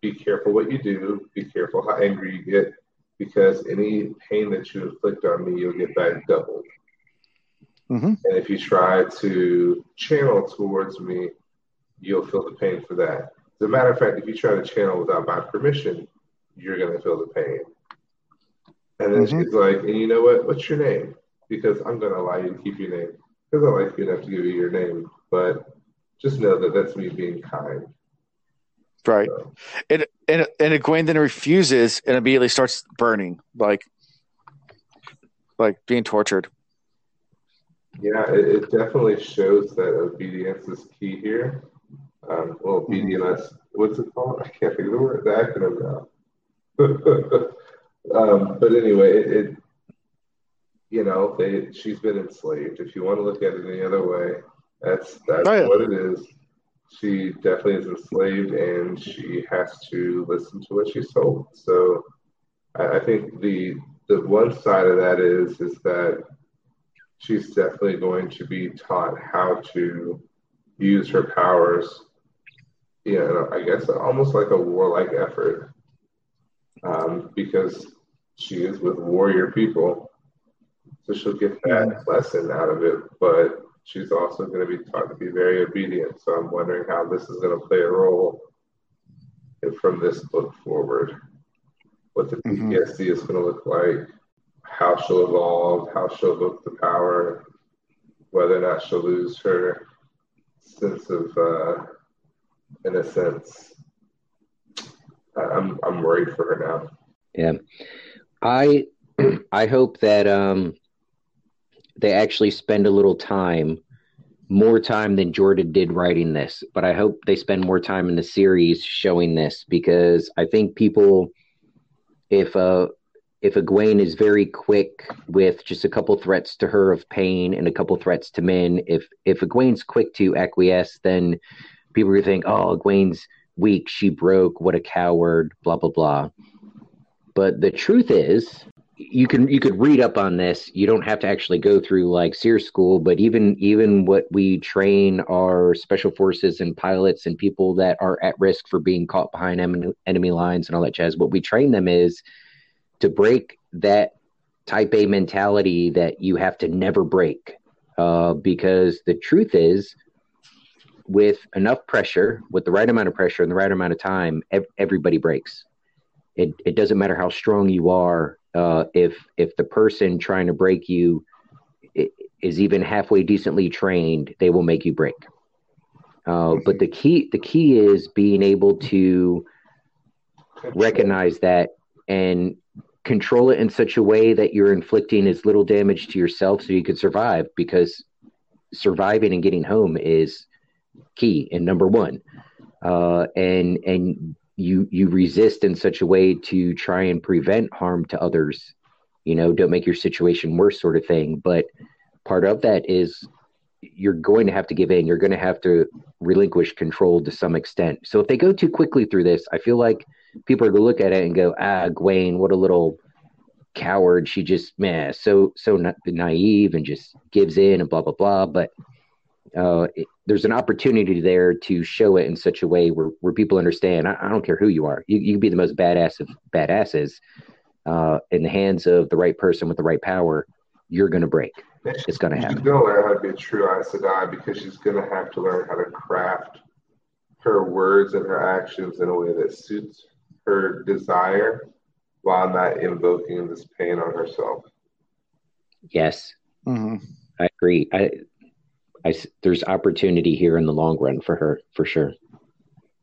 be careful what you do, be careful how angry you get, because any pain that you inflict on me, you'll get back doubled. Mm-hmm. And if you try to channel towards me, you'll feel the pain for that. As a matter of fact, if you try to channel without my permission, you're going to feel the pain. And then mm-hmm. she's like, and you know what? What's your name? Because I'm going to allow you to keep your name because I like you enough to give you your name. But just know that that's me being kind.
Right. So. And, and, and Egwene then refuses and immediately starts burning, like, like being tortured.
Yeah, it, it definitely shows that obedience is key here. Um, well, BDNS, what's it called? I can't think of the word, the acronym now. um, but anyway, it, it, you know, they, she's been enslaved. If you want to look at it any other way, that's that's oh, yeah. what it is. She definitely is enslaved, and she has to listen to what she's told. So, I, I think the the one side of that is is that she's definitely going to be taught how to use her powers. You know, I guess almost like a warlike effort, um, because she is with warrior people, so she'll get that mm-hmm. lesson out of it. But she's also going to be taught to be very obedient. So I'm wondering how this is going to play a role from this book forward. What the mm-hmm. PTSD is going to look like, how she'll evolve, how she'll look the power, whether or not she'll lose her sense of uh, innocence. I'm I'm worried for her now.
Yeah, I I hope that um they actually spend a little time, more time than Jordan did writing this. But I hope they spend more time in the series showing this because I think people, if uh, if Egwene is very quick with just a couple threats to her of pain and a couple threats to men, if if Egwene's quick to acquiesce, then people are think, oh, Egwene's weak, she broke, what a coward, blah blah blah. But the truth is, you can you could read up on this. You don't have to actually go through like SERE school but even even what we train our special forces and pilots and people that are at risk for being caught behind enemy, enemy lines and all that jazz what we train them is to break that type a mentality that you have to never break. Uh, because the truth is with enough pressure with the right amount of pressure and the right amount of time ev- everybody breaks. It, it doesn't matter how strong you are uh, if if the person trying to break you is even halfway decently trained, they will make you break. Uh, but the key the key is being able to recognize that and control it in such a way that you're inflicting as little damage to yourself so you can survive because surviving and getting home is key and number one uh, and and you you resist in such a way to try and prevent harm to others you know don't make your situation worse sort of thing. But part of that is you're going to have to give in. You're going to have to relinquish control to some extent. So if they go too quickly through this i feel like people are going to look at it and go ah Egwene what a little coward. She just man so so na- naive and just gives in and blah blah blah. But uh, it, there's an opportunity there to show it in such a way where, where people understand. I, I don't care who you are. You, you can be the most badass of badasses. Uh, in the hands of the right person with the right power, you're going to break. It's going to happen.
She's going to learn how to be a true Aes Sedai because she's going to have to learn how to craft her words and her actions in a way that suits her desire while not invoking this pain on herself.
Yes, mm-hmm. I agree. I I, there's opportunity here in the long run for her for sure.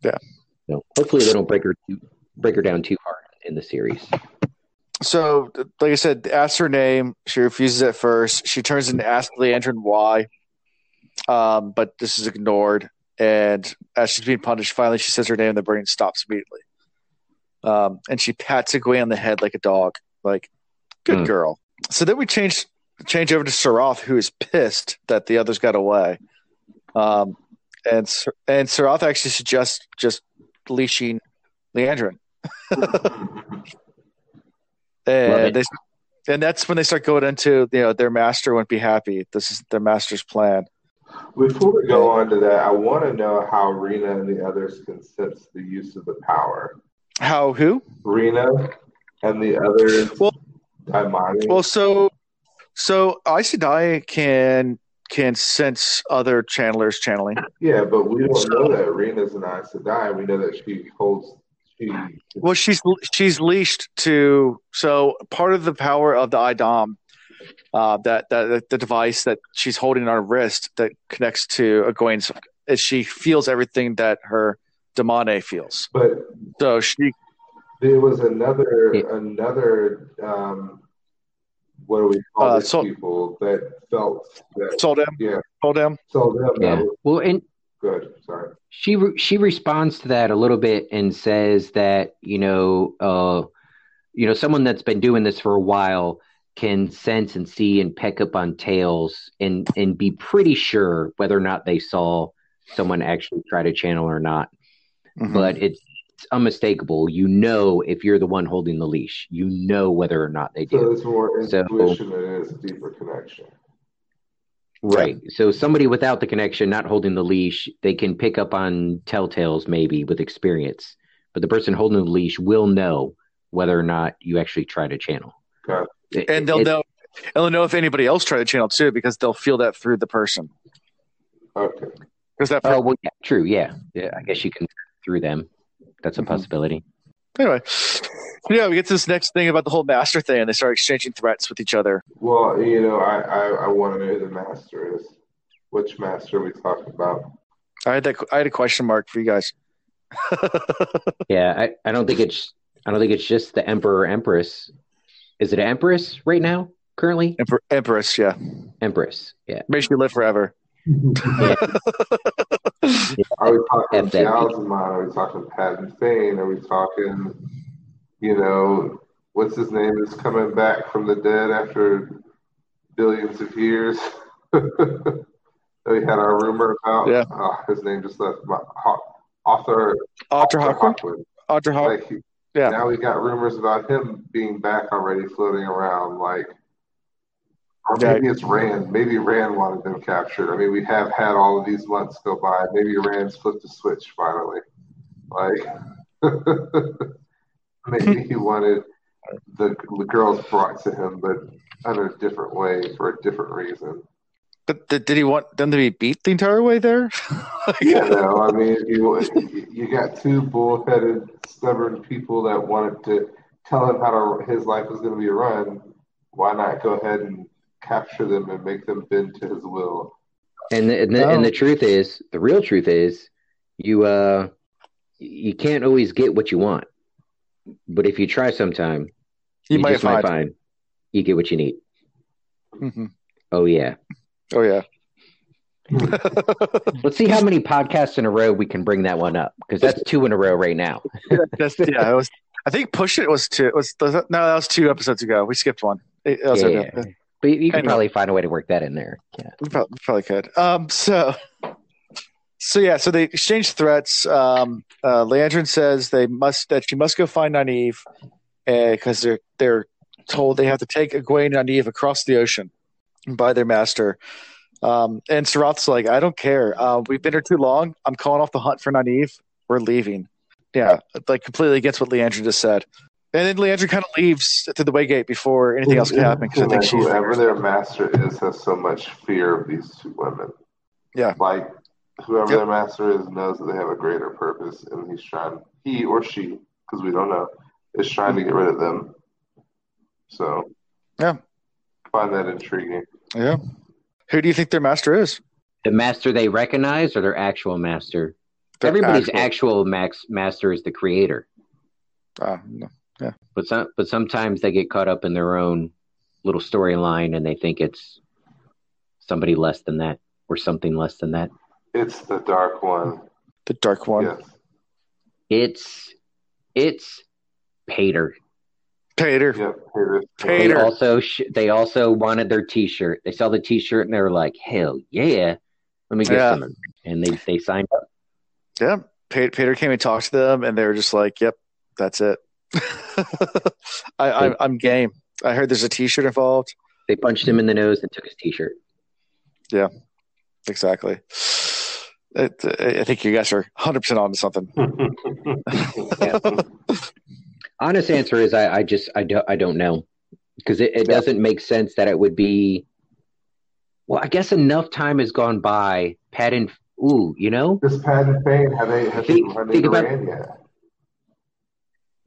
Yeah.
So hopefully they don't break her too break her down too hard in the series.
So, like I said, asks her name. She refuses at first. She turns into ask Liandrin why, um, but this is ignored. And as she's being punished, finally she says her name, and the brain stops immediately. Um, and she pats Egwene on the head like a dog, like "Good mm. girl." So then we change change over to Suroth, who is pissed that the others got away. Um, and and Suroth actually suggests just leashing Liandrin. and they, and that's when they start going into you know their master wouldn't be happy. This is their master's plan.
Before we go on to that, I want to know how Renna and the others can sense the use of the power.
How who?
Renna and the others.
Well, well, so so Aes Sedai can can sense other channelers channeling.
Yeah, but we don't know that Renna's an Aes Sedai. We know that she holds. She,
well, she's she's leashed to. So part of the power of the a'dam, uh, that that the device that she's holding on her wrist that connects to Egwene's, is she feels everything that her damane feels.
But
so she.
There was another another um, what do we call uh, these so, people that felt that
sul'dam?
Yeah,
sul'dam.
Sold them.
Yeah. Well, and
good. Sorry.
She re- she responds to that a little bit and says that you know uh you know someone that's been doing this for a while can sense and see and pick up on tails and and be pretty sure whether or not they saw someone actually try to channel or not. Mm-hmm. But it's it's unmistakable. You know if you're the one holding the leash. You know whether or not they do.
So it's more intuition so, and it's a deeper connection.
Right. So somebody without the connection, not holding the leash, they can pick up on telltales maybe with experience. But the person holding the leash will know whether or not you actually try to channel.
Got
It-
and they'll
it-
know and they'll know if anybody else tried to channel too because they'll feel that through the person
Okay.
because that
Oh well, yeah, true. Yeah, yeah. I guess you can through them. That's a
Mhm.
possibility.
anyway yeah we get to this next thing about the whole master thing and they start exchanging threats with each other
Well, you know, I, I, I want to know who the master is. Which master are we talking about?
i had that i had a question mark for you guys
Yeah, I, I don't think it's I don't think it's just the emperor or empress. Is it empress right now? Currently,
Emper- empress yeah
empress. Yeah.
makes you live forever
Are we talking Ba'alzamon? Are we talking Padan Fain? Are we talking, you know, what's his name is coming back from the dead after billions of years? we had our rumor about.
Yeah.
Oh, his name just left my Ho- author
Artur Hawkwing
Hawkwing.
Artur Hawk
Like,
Yeah.
Now we got rumors about him being back already, floating around. Like, or maybe it's Rand. Maybe Rand wanted them captured. I mean, we have had all of these months go by. Maybe Rand's flipped a switch finally. Like, maybe he wanted the, the girls brought to him, but in a different way for a different reason.
but did, did he want them to be beat the entire way there
Yeah, no, I mean, you you got two bullheaded, stubborn people that wanted to tell him how to, his life was going to be run. Why not go ahead and capture them and make them bend to his will?
And the, and, the,
Oh.
and the truth is, the real truth is, you uh, you can't always get what you want, but if you try sometime,
you, might
just
find,
might find you get what you need.
Mhm.
Oh yeah.
oh yeah
Let's see how many podcasts in a row we can bring that one up because that's two in a row right now.
That's, yeah it was i think push it was two it was was that- no that was two episodes ago we skipped one It- that was
Yeah,
okay.
yeah. But you can probably find a way to work that in there. Yeah.
We prob- probably could. Um, so, so yeah, so they exchange threats. Um, uh, Liandrin says they must that she must go find Nynaeve because they're they're told they have to take Egwene and Nynaeve across the ocean by their master. Um, and Suroth's like, I don't care. Uh, we've been here too long. I'm calling off the hunt for Nynaeve. We're leaving. Yeah, like completely against what Liandrin just said. And then Liandrin kind of leaves through the way gate before anything else can happen because I think she's
whoever their master is has so much fear of these two women.
Yeah.
Like whoever
Yep.
their master is knows that they have a greater purpose, and he's trying, he or she, because we don't know, is trying to get rid of them. So,
Yeah.
find that intriguing.
yeah. Who do you think their master is?
The master they recognize or their actual master?
Their
Everybody's
actual-
actual max master is the creator.
Uh, no.
But some, but sometimes they get caught up in their own little storyline and they think it's somebody less than that or something less than that.
It's the dark one.
the dark one.
Yes.
It's it's Pater.
Pater.
Yep. Here it is.
They also sh- they also wanted their T-shirt. They saw the T-shirt and they were like, "Hell yeah, let me get
Yeah.
some." And they they signed up.
Yeah. Pa- Pater came and talked to them, and they were just like, "Yep, that's it." I, I'm, I'm game. I heard there's a T-shirt involved.
They punched him in the nose and took his T-shirt.
Yeah, exactly. It, I think you guys are 100 percent onto something.
Honest answer is I, I just I don't I don't know because it, it
Yeah.
doesn't make sense that it would be. Well, I guess enough time has gone by. Pat and ooh, you know,
This Padan Fain, have they have
Think-
they run
think about-
yet?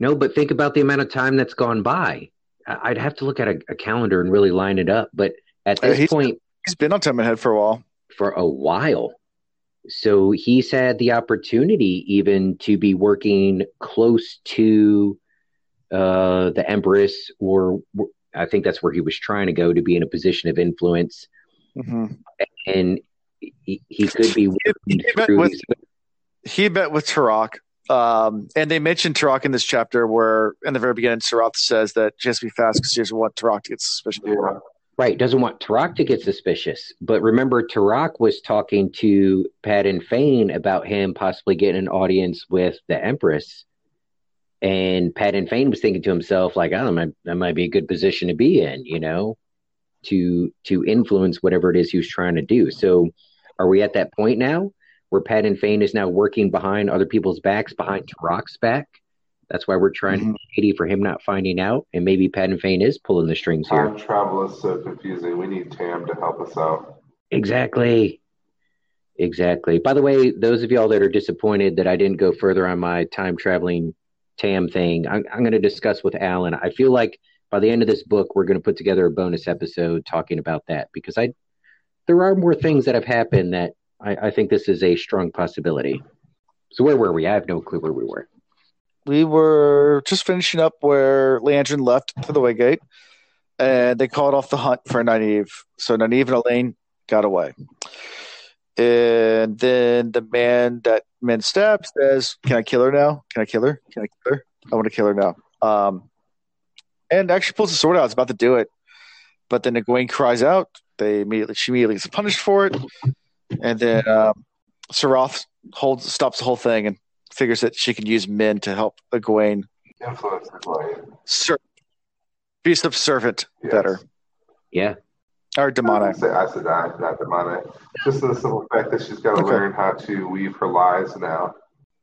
No, but think about the amount of time that's gone by. I'd have to look at a, a calendar and really line it up. But at
Uh,
this
he's-
point,
He's been on Toman Head for a while.
for a while. So he's had the opportunity even to be working close to uh, the Empress, or I think that's where he was trying to go to be in a position of influence.
hmm
And he, he could be
he met with- He met with Turak. Um, and they mentioned Turak in this chapter where, in the very beginning, Suroth says that to be fast because she doesn't want Turak to get suspicious.
Right, doesn't want Turak to get suspicious. But remember, Turak was talking to Padan Fain about him possibly getting an audience with the Empress. And Padan Fain was thinking to himself, like, oh, that might, that might be a good position to be in, you know? to to influence whatever it is he was trying to do. So, are we at that point now where Padan Fain is now working behind other people's backs, behind Rock's back? That's why we're trying
Mhm.
to shady for him not finding out, and maybe Padan Fain is pulling the strings here.
Time travel is so confusing. We need Tam to help us out.
Exactly. Exactly. By the way, those of y'all that are disappointed that I didn't go further on my time traveling Tam thing, I'm, I'm going to discuss with Alan. I feel like by the end of this book, we're going to put together a bonus episode talking about that because I there are more things that have happened that I, I think this is a strong possibility. So where were we? I have no clue where we were.
We were just finishing up where Liandrin left to the Waygate, and they called off the hunt for Nynaeve. So Nynaeve and Elayne got away. And then the man that Min stabbed says, Can I kill her now? Can I kill her? Can I kill her? I want to kill her now. Um, and actually pulls the sword out. It's about to do it. But then Egwene cries out. They immediately she immediately gets punished for it. And then um, Suroth holds stops the whole thing and figures that she can use Min to help Egwene
Influence is like
ser- be subservient
Yes.
better.
Yeah.
Or demonic.
I
demonic.
said I said I, not demonic. Just the simple fact that she's got to
Okay.
learn how to weave her lies now.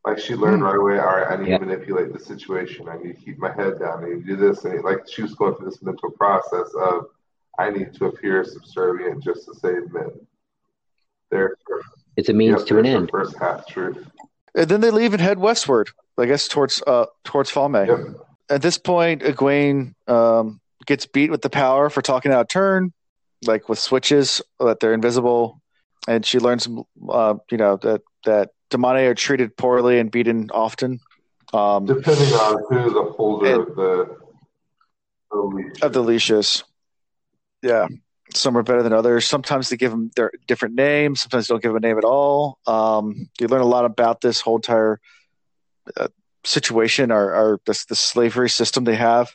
Like she learned
Hmm.
right away. All right, I need
Yeah.
to manipulate the situation. I need to keep my head down. I need to do this. And like she was going through this mental process of, I need to appear subservient just to save Min. There's her,
It's a means
yep,
to an end.
First half truth.
And then they leave and head westward. I guess towards uh towards Falme.
Yep.
At this point, Egwene um, gets beat with the power for talking out of turn, like with switches that they're invisible, and she learns, uh, you know, that that Damane are treated poorly and beaten often. Um,
Depending on who the holder
And-
of the, the leash
of the leashes. Yeah, some are better than others. Sometimes they give them their different names. Sometimes they don't give them a name at all. Um, you learn a lot about this whole entire uh, situation or, or this the slavery system they have.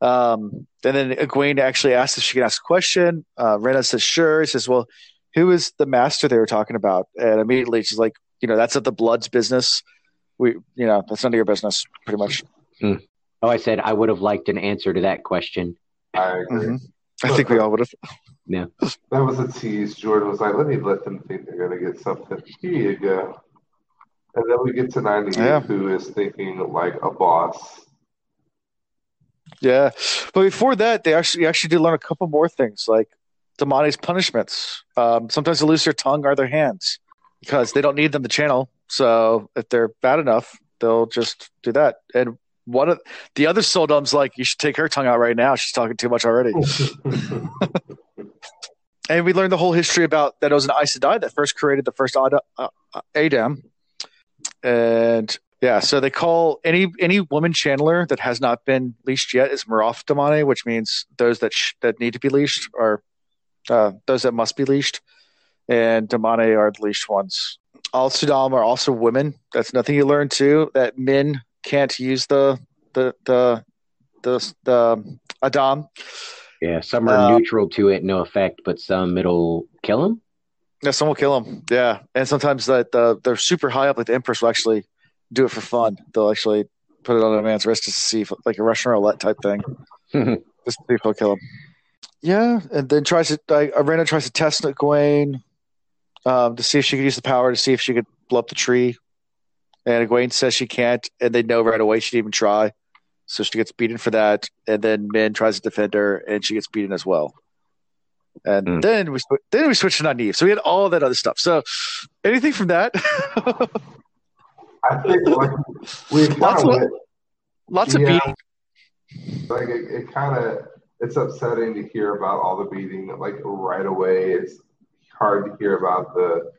Um, and then Egwene actually asks if she can ask a question. Uh, Renna says sure. He says, "Well, who is the master they were talking about?" And immediately she's like, "You know, that's at the Bloods business. We, you know, that's none of your business, pretty much."
Oh, I said I would have liked an answer to that question.
I agree.
Mhm. I think we all would have. Yeah.
That was a tease. Jordan was like, let me let them think they're going to get something. Here you go. And then we get to 98,
Yeah.
who is thinking like a boss.
Yeah, but before that, they actually actually did learn a couple more things, like Damane's punishments. Um, sometimes they lose their tongue or their hands because they don't need them to channel. So if they're bad enough, they'll just do that. And one of the other sul'dam's like, you should take her tongue out right now. She's talking too much already. and we learned the whole history about that it was an Aes Sedai that first created the first uh, uh, a'dam. And yeah, so they call any any woman channeler that has not been leashed yet is marath'damane, which means those that sh- that need to be leashed are uh, those that must be leashed, and Damane are the leashed ones. All sul'dam are also women. That's nothing you learn too. That men can't use the the the the, the a'dam.
Yeah, some are
Uh,
neutral to it, no effect, but some it'll kill them.
Yeah, some will kill them. Yeah, and sometimes that the they're super high up, like the Empress will actually do it for fun. They'll actually put it on a man's wrist to see, if, like a Russian roulette type thing, just to see if he'll kill him. Yeah, and then tries to like Renna tries to test Egwene um, to see if she could use the power to see if she could blow up the tree, and Egwene says she can't, and they know right away she didn't even try, so she gets beaten for that. And then Min tries to defend her, and she gets beaten as well. And
Hmm.
then we then we switched to Nynaeve. So we had all that other stuff. So anything from that?
I think like, we kind
Lots
of
of-
went,
Lots of
Yeah.
beating.
like it, it kind of it's upsetting to hear about all the beating like right away. It's hard to hear about the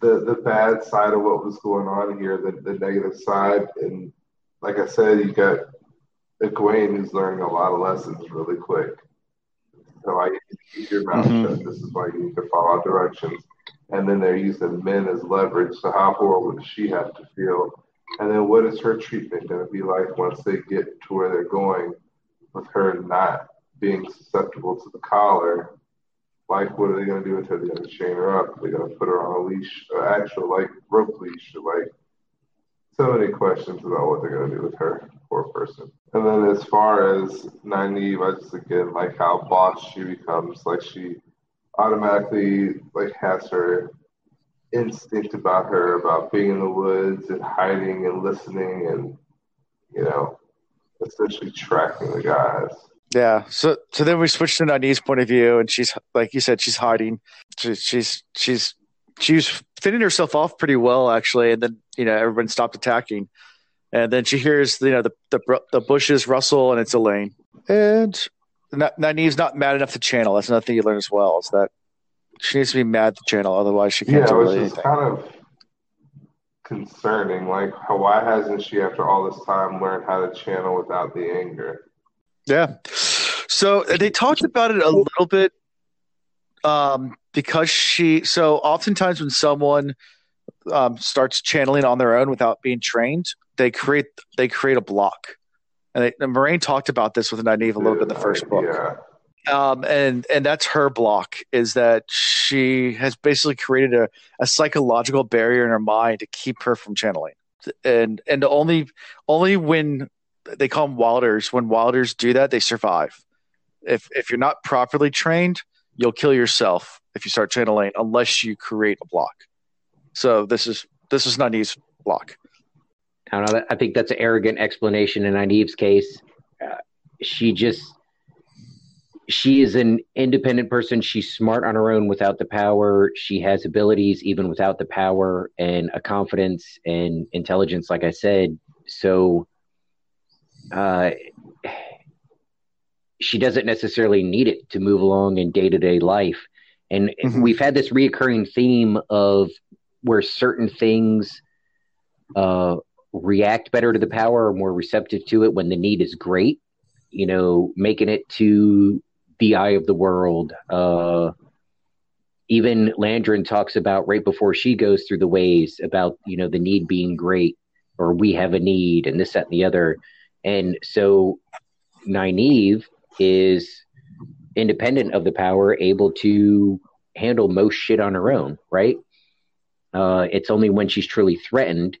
the the bad side of what was going on here, the, the negative side. And like I said, you got Egwene who's learning a lot of lessons really quick. So I keep your mouth
Mhm.
shut. This is why you need to follow directions. And then they're using Min as leverage. So how horrible does she have to feel? And then what is her treatment going to be like once they get to where they're going with her not being susceptible to the collar? Like, what are they going to do with her? They're to chain her up. They're to put her on a leash, an actual like rope leash. Like, so many questions about what they're going to do with her. poor person. And then as far as Nynaeve, I just again like how boss she becomes. Like she automatically like has her instinct about her about being in the woods and hiding and listening and you know essentially tracking the guys.
Yeah. So so then we switch to Nynaeve's point of view, and she's like you said, she's hiding. She's she's she's she's fitting herself off pretty well actually, and then you know everyone stopped attacking, and then she hears you know the the, the bushes rustle, and it's Elayne. and Nynaeve's not mad enough to channel. That's another thing you learn as well is that she needs to be mad to channel, otherwise she can't
yeah,
do
which
really
is
anything.
kind of concerning. Like, why hasn't she, after all this time, learned how to channel without the anger?
Yeah. So they talked about it a little bit um, because she. So oftentimes when someone um, starts channeling on their own without being trained, they create they create a block. And, they, and Moiraine talked about this with Nynaeve a little bit in the first book.
Yeah.
Um, and and that's her block is that she has basically created a, a psychological barrier in her mind to keep her from channeling. And and only only when they call them wilders, when wilders do that, they survive. If if you're not properly trained, you'll kill yourself if you start channeling unless you create a block. So this is this is Nynaeve's block.
I don't know. I think that's an arrogant explanation in Nynaeve's case. Uh, she just she is an independent person. She's smart on her own without the power. She has abilities even without the power and a confidence and intelligence, like I said. So uh, she doesn't necessarily need it to move along in day to day life. And
Mhm.
we've had this reoccurring theme of where certain things uh, react better to the power or more receptive to it when the need is great. You know, making it to the eye of the world. Uh, even Liandrin talks about right before she goes through the ways about you know the need being great or we have a need and this that and the other. And so Nynaeve is independent of the power, able to handle most shit on her own, right? Uh, it's only when she's truly threatened,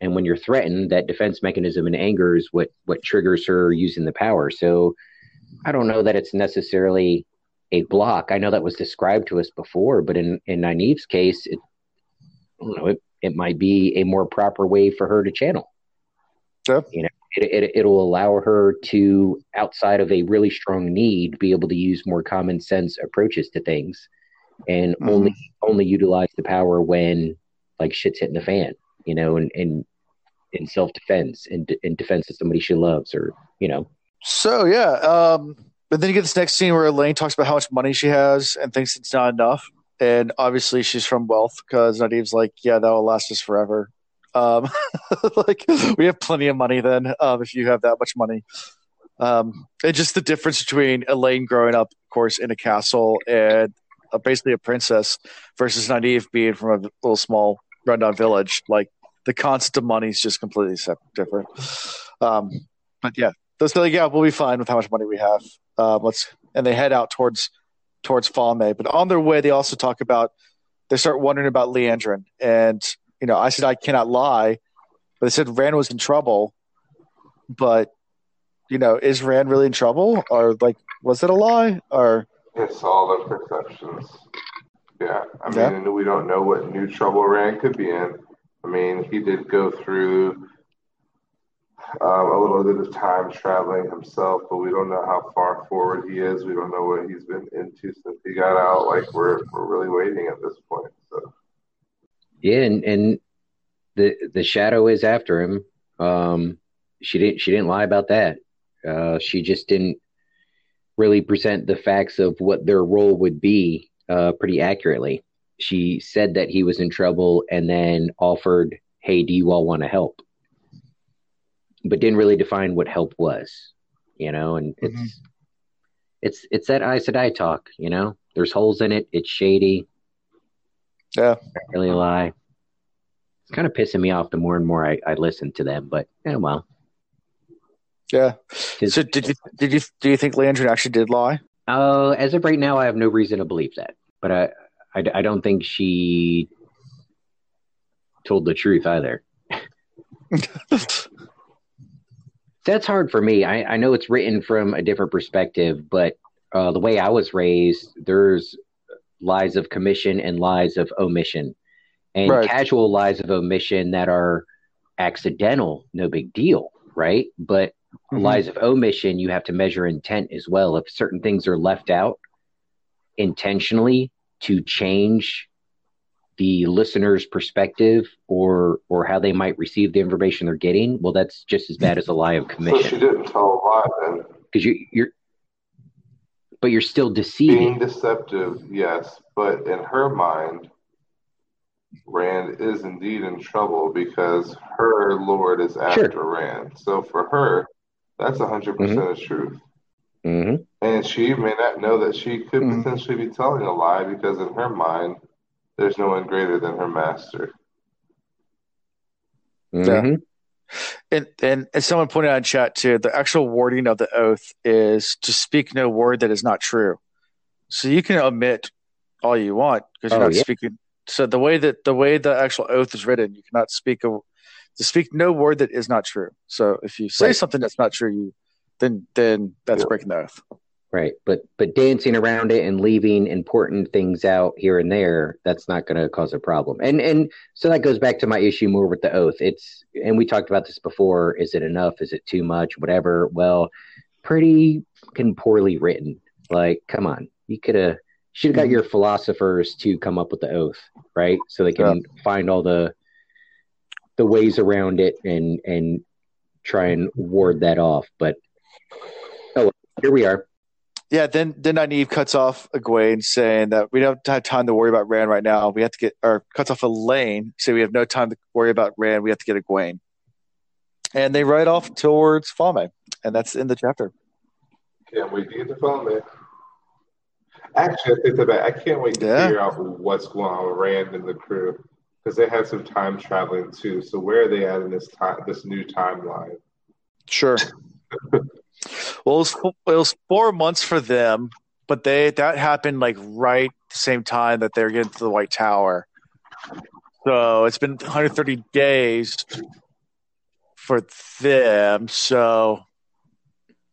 and when you're threatened, that defense mechanism and anger is what what triggers her using the power. So I don't know that it's necessarily a block. I know that was described to us before, but in in Nynaeve's case, it, I don't know, it, it might be a more proper way for her to channel.
Yeah.
You know, it, it it'll allow her to, outside of a really strong need, be able to use more common sense approaches to things, and
Mhm.
only only utilize the power when like shit's hitting the fan. You know, and and in self defense, in in defense of somebody she loves, or you know,
So yeah, um, but then you get this next scene where Elayne talks about how much money she has and thinks it's not enough, and obviously she's from wealth because Nynaeve's like, yeah, that will last us forever. Um, like we have plenty of money then um, if you have that much money. Um, and just the difference between Elayne growing up, of course, in a castle and uh, basically a princess versus Nynaeve being from a little small rundown village. Like the concept of money is just completely separate, different. Um, but yeah, those like, yeah, we'll be fine with how much money we have. Uh, let's and they head out towards towards Falme. But on their way, they also talk about they start wondering about Liandrin, and you know, I said I cannot lie, but they said Rand was in trouble. But you know, is Rand really in trouble, or like was it a lie, or
It's all the perceptions. Yeah, I
Yeah.
mean, we don't know what new trouble Rand could be in. I mean, he did go through um, a little bit of time traveling himself, but we don't know how far forward he is. We don't know what he's been into since he got out. Like we're we're really waiting at this point.
Yeah, and, and the the shadow is after him. Um, she didn't she didn't lie about that. Uh, she just didn't really present the facts of what their role would be uh, pretty accurately. She said that he was in trouble and then offered, "Hey, do you all want to help?" But didn't really define what help was. You know, and it's
Mhm.
it's it's that Aes Sedai talk. You know, there's holes in it. It's shady.
Yeah.
Really lie. It's kind of pissing me off the more and more I, I listen to them, but yeah, well.
yeah? So did you did you do you think Liandrin actually did lie?
Uh, as of right now, I have no reason to believe that, but I, I, I don't think she told the truth either. that's hard for me. I, I know it's written from a different perspective, but uh, the way I was raised, there's lies of commission and lies of omission, and
Right.
casual lies of omission that are accidental, no big deal, right? But
Mhm.
lies of omission, you have to measure intent as well. If certain things are left out intentionally to change the listener's perspective or or how they might receive the information they're getting, well, that's just as bad as a lie of
So she
commission
didn't tell a lie then.
because you, you're, but you're still deceiving.
Being deceptive, yes, but in her mind, Rand is indeed in trouble because her lord is after Rand. So for her, that's 100%
Mm-hmm.
the truth.
hmm
And she may not know that she could
Mhm.
potentially be telling a lie because in her mind, there's no one greater than her master.
Yeah. And, and and someone pointed out in chat too, the actual wording of the oath is to speak no word that is not true. So you can omit all you want because you're
Oh,
not
yeah.
speaking. So the way that the way the actual oath is written, you cannot speak a to speak no word that is not true. So if you say
Right.
something that's not true, you then then that's
Yeah.
breaking the oath.
Right. But but dancing around it and leaving important things out here and there, that's not going to cause a problem. And and so that goes back to my issue more with the oath. It's and we talked about this before. Is it enough? Is it too much? Whatever. Well, pretty fucking poorly written. Like, come on, you could have should have got
Mhm.
your philosophers to come up with the oath, right? So they can find all the the ways around it and and try and ward that off. But oh, here we are.
Yeah, then then Nynaeve cuts off Egwene saying that we don't have time to worry about Rand right now. We have to get or cuts off Elaine, say we have no time to worry about Rand. We have to get Egwene. And they ride off towards Falme. And that's in the chapter.
Can't wait to get the phone. Actually, I think that I can't wait to
Yeah.
figure out what's going on with Rand and the crew because they had some time traveling too. So where are they at in this time, this new timeline?
Sure. well, it was, it was four months for them, but they that happened like right the same time that they're getting to the White Tower. So it's been 130 days for them. So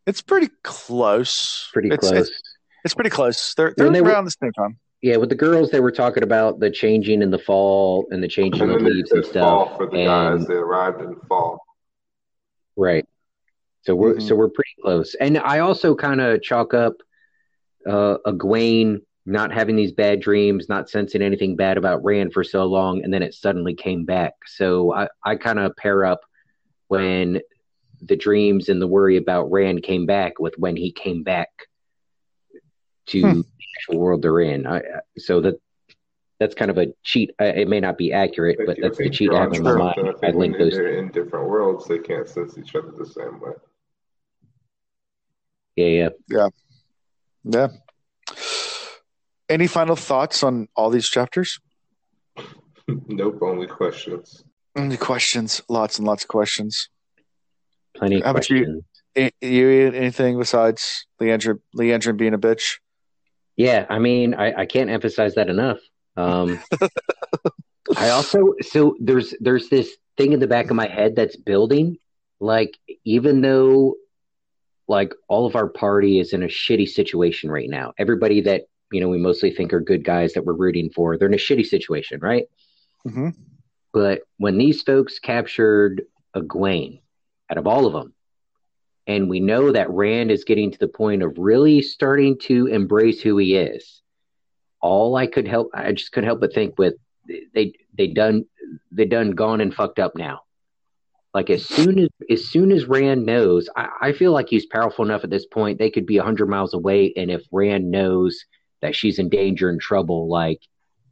it's pretty close.
Pretty
It's-
close.
It's, it's pretty close. They're, they're
When they were-
around the same time.
Yeah, with the girls, they were talking about the changing in the fall and the changing
And
of
then they
leaves and
said fall for the
and-
guys. They arrived in fall.
Right. So we're
Mhm.
so we're pretty close. And I also kind of chalk up uh Egwene not having these bad dreams, not sensing anything bad about Rand for so long, and then it suddenly came back. So I, I kind of pair up when the dreams and the worry about Rand came back with when he came back to
Hmm.
the actual world they're in. I, I- so that that's kind of a cheat. It may not be accurate, but
I
that's the cheat I
you're
have in my mind.
I
I
think when
link those.
they're in different worlds, they can't sense each other the same way.
Yeah, yeah.
Yeah. Any final thoughts on all these chapters?
nope, only questions.
Any questions? Lots and lots of questions.
Plenty of
How about you? You anything besides Leandra, Leandra being a bitch?
Yeah, I mean, I, I can't emphasize that enough. Um, I also so there's there's this thing in the back of my head that's building. Like, even though like all of our party is in a shitty situation right now, everybody that you know we mostly think are good guys that we're rooting for, they're in a shitty situation, right?
Mm-hmm.
But when these folks captured Egwene, out of all of them, and we know that Rand is getting to the point of really starting to embrace who he is, all I could help, I just couldn't help but think with they they done they done gone and fucked up now. Like as soon as as soon as Rand knows, I, I feel like he's powerful enough at this point. They could be hundred miles away, and if Rand knows that she's in danger and trouble, like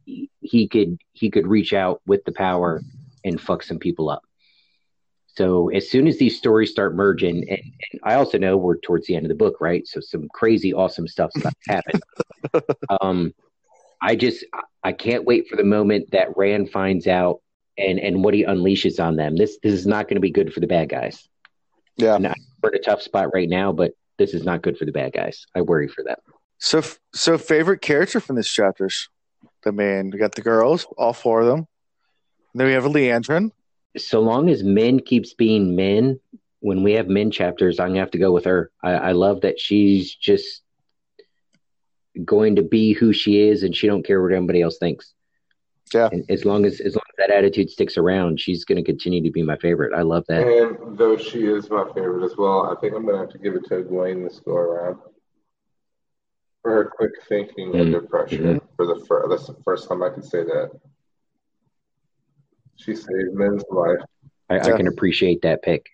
he, he could he could reach out with the power and fuck some people up. So as soon as these stories start merging, and, and I also know we're towards the end of the book, right? So some crazy, awesome stuff's about to happen. um, I just I can't wait for the moment that Rand finds out and and what he unleashes on them. This this is not going to be good for the bad guys.
Yeah.
No. We're in a tough spot right now, but this is not good for the bad guys. I worry for them.
So, so favorite character from these chapters? the mean, we got the girls, all four of them. And then we have Liandrin.
So long as Min keeps being Min, when we have Min chapters, I'm gonna have to go with her. I, I love that she's just going to be who she is, and she don't care what anybody else thinks.
Yeah.
As long as as long as that attitude sticks around, she's going to continue to be my favorite. I love that.
And though she is my favorite as well, I think I'm gonna have to give it to Egwene this go around for her quick thinking
Mm.
under pressure.
Mhm.
For the first, that's the first time I can say that. She saved Min's life.
I, I can appreciate that pick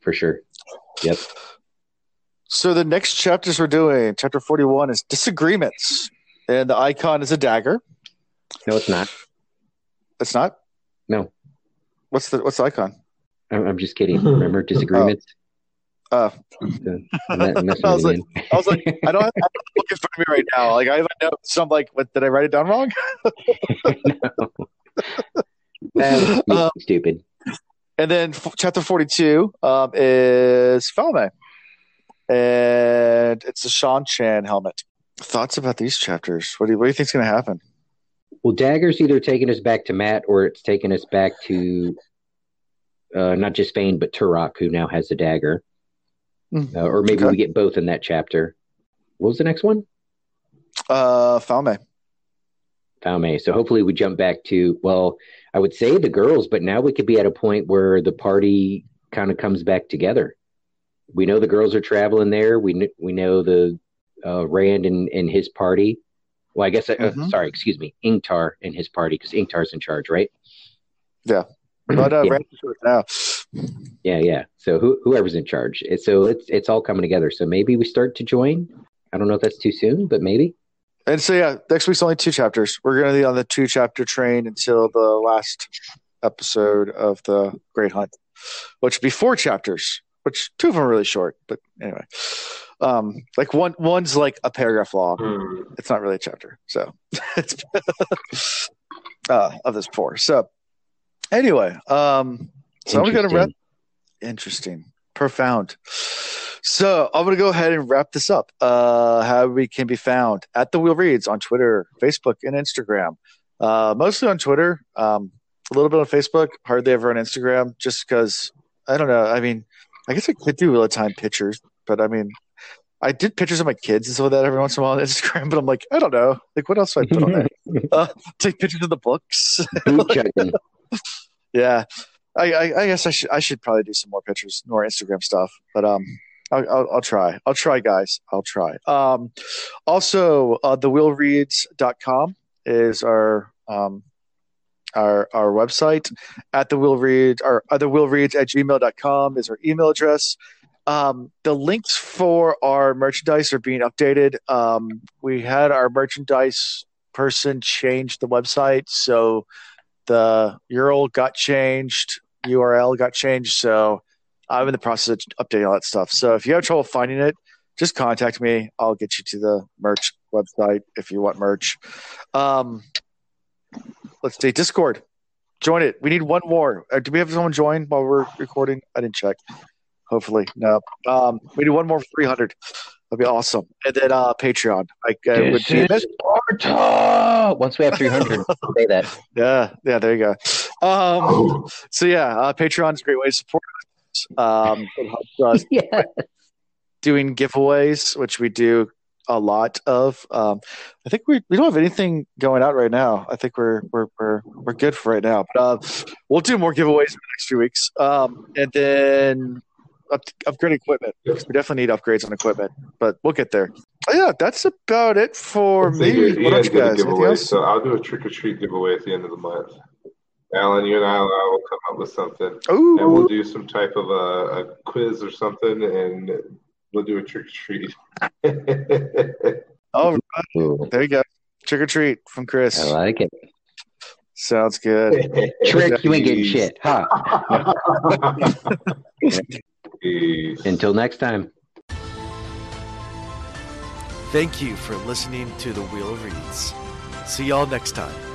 for sure. Yep.
So the next chapters we're doing, chapter 41, is disagreements. And the icon is a dagger.
No, it's not.
It's not?
No.
What's the what's the icon?
I'm, I'm just kidding. Remember disagreements?
Uh,
I'm not- I'm messing
I was like- I was like, I don't have a book in front of me right now. Like I have a note, so I'm like, what did I write it down wrong?
Uh,
Um,
stupid.
And then f- chapter 42 um, is Falme. And it's a Seanchan helmet. Thoughts about these chapters? What do you, what do you think's going to happen?
Well, Dagger's either taking us back to Mat or it's taking us back to uh, not just Fain, but Turak, who now has the dagger.
Hmm.
Uh, or maybe
Okay.
we get both in that chapter. What was the next one?
Uh, Falme.
Falme. So hopefully we jump back to, well, I would say the girls, but now we could be at a point where the party kind of comes back together. We know the girls are traveling there. We kn- we know the uh, Rand and, and his party. Well, I guess, uh,
Mhm.
sorry, excuse me, Ingtar and his party, because Ingtar's in charge, right?
Yeah. But uh,
yeah,
Rand is short now.
yeah, yeah. So who, whoever's in charge. So it's it's all coming together. So maybe we start to join. I don't know if that's too soon, but maybe.
And so, yeah, next week's only two chapters. We're going to be on the two chapter train until the last episode of the Great Hunt, which would be four chapters, which two of them are really short. But anyway, um, like one one's like a paragraph long.
Hmm.
It's not really a chapter. So it's uh, of this four. So anyway, um, so going to wrap.
Interesting.
Profound. So I'm to go ahead and wrap this up. Uh, how we can be found at the Wheel Reads on Twitter, Facebook, and Instagram. Uh, mostly on Twitter, um, a little bit on Facebook, hardly ever on Instagram, just because I don't know. I mean, I guess I could do real time pictures, but I mean, I did pictures of my kids and stuff like that every once in a while on Instagram. But I'm like, I don't know, like what else do I put on there? Uh, take pictures of the books. Yeah, I, I, I guess I should I should probably do some more pictures, more Instagram stuff. But um, I'll, I'll, I'll try. I'll try, guys. I'll try. Um, also, uh, thewheelreads.com is our um our our website. At the wheel reads our other wheel reads at gmail.com is our email address. Um, the links for our merchandise are being updated. Um, we had our merchandise person change the website, so the URL got changed, URL got changed. So I'm in the process of updating all that stuff. So if you have trouble finding it, just contact me. I'll get you to the merch website if you want merch. Um, let's see, Discord. Join it. We need one more. Uh, do we have someone join while we're recording? I didn't check. Hopefully, no. Um, we need one more for 300. That'd be awesome. And then uh, Patreon. I uh, would be
is Sparta! Once we have 300, say that.
Yeah, yeah, there you go. Um, so yeah, uh, Patreon is a great way to support us. Um, it helps us
Yeah.
doing giveaways, which we do a lot of. Um, I think we we don't have anything going out right now. I think we're we're we're we're good for right now. But uh, we'll do more giveaways in the next few weeks. Um, and then up, upgrade equipment. We definitely need upgrades on equipment, but we'll get there. Oh, yeah, that's about it for
Let's
me. What about
Ian
you guys?
Giveaway, so I'll do a trick or treat giveaway at the end of the month. Alan, you and I, I will come up with something,
Ooh,
and we'll do some type of a, a quiz or something, and we'll do a trick or treat.
oh,
Ooh,
there you go. Trick or treat from Chris.
I like it.
Sounds good.
Trick, you ain't getting shit. Ha.
Peace.
Until next time.
Thank you for listening to The Wheel of Reads. See y'all next time.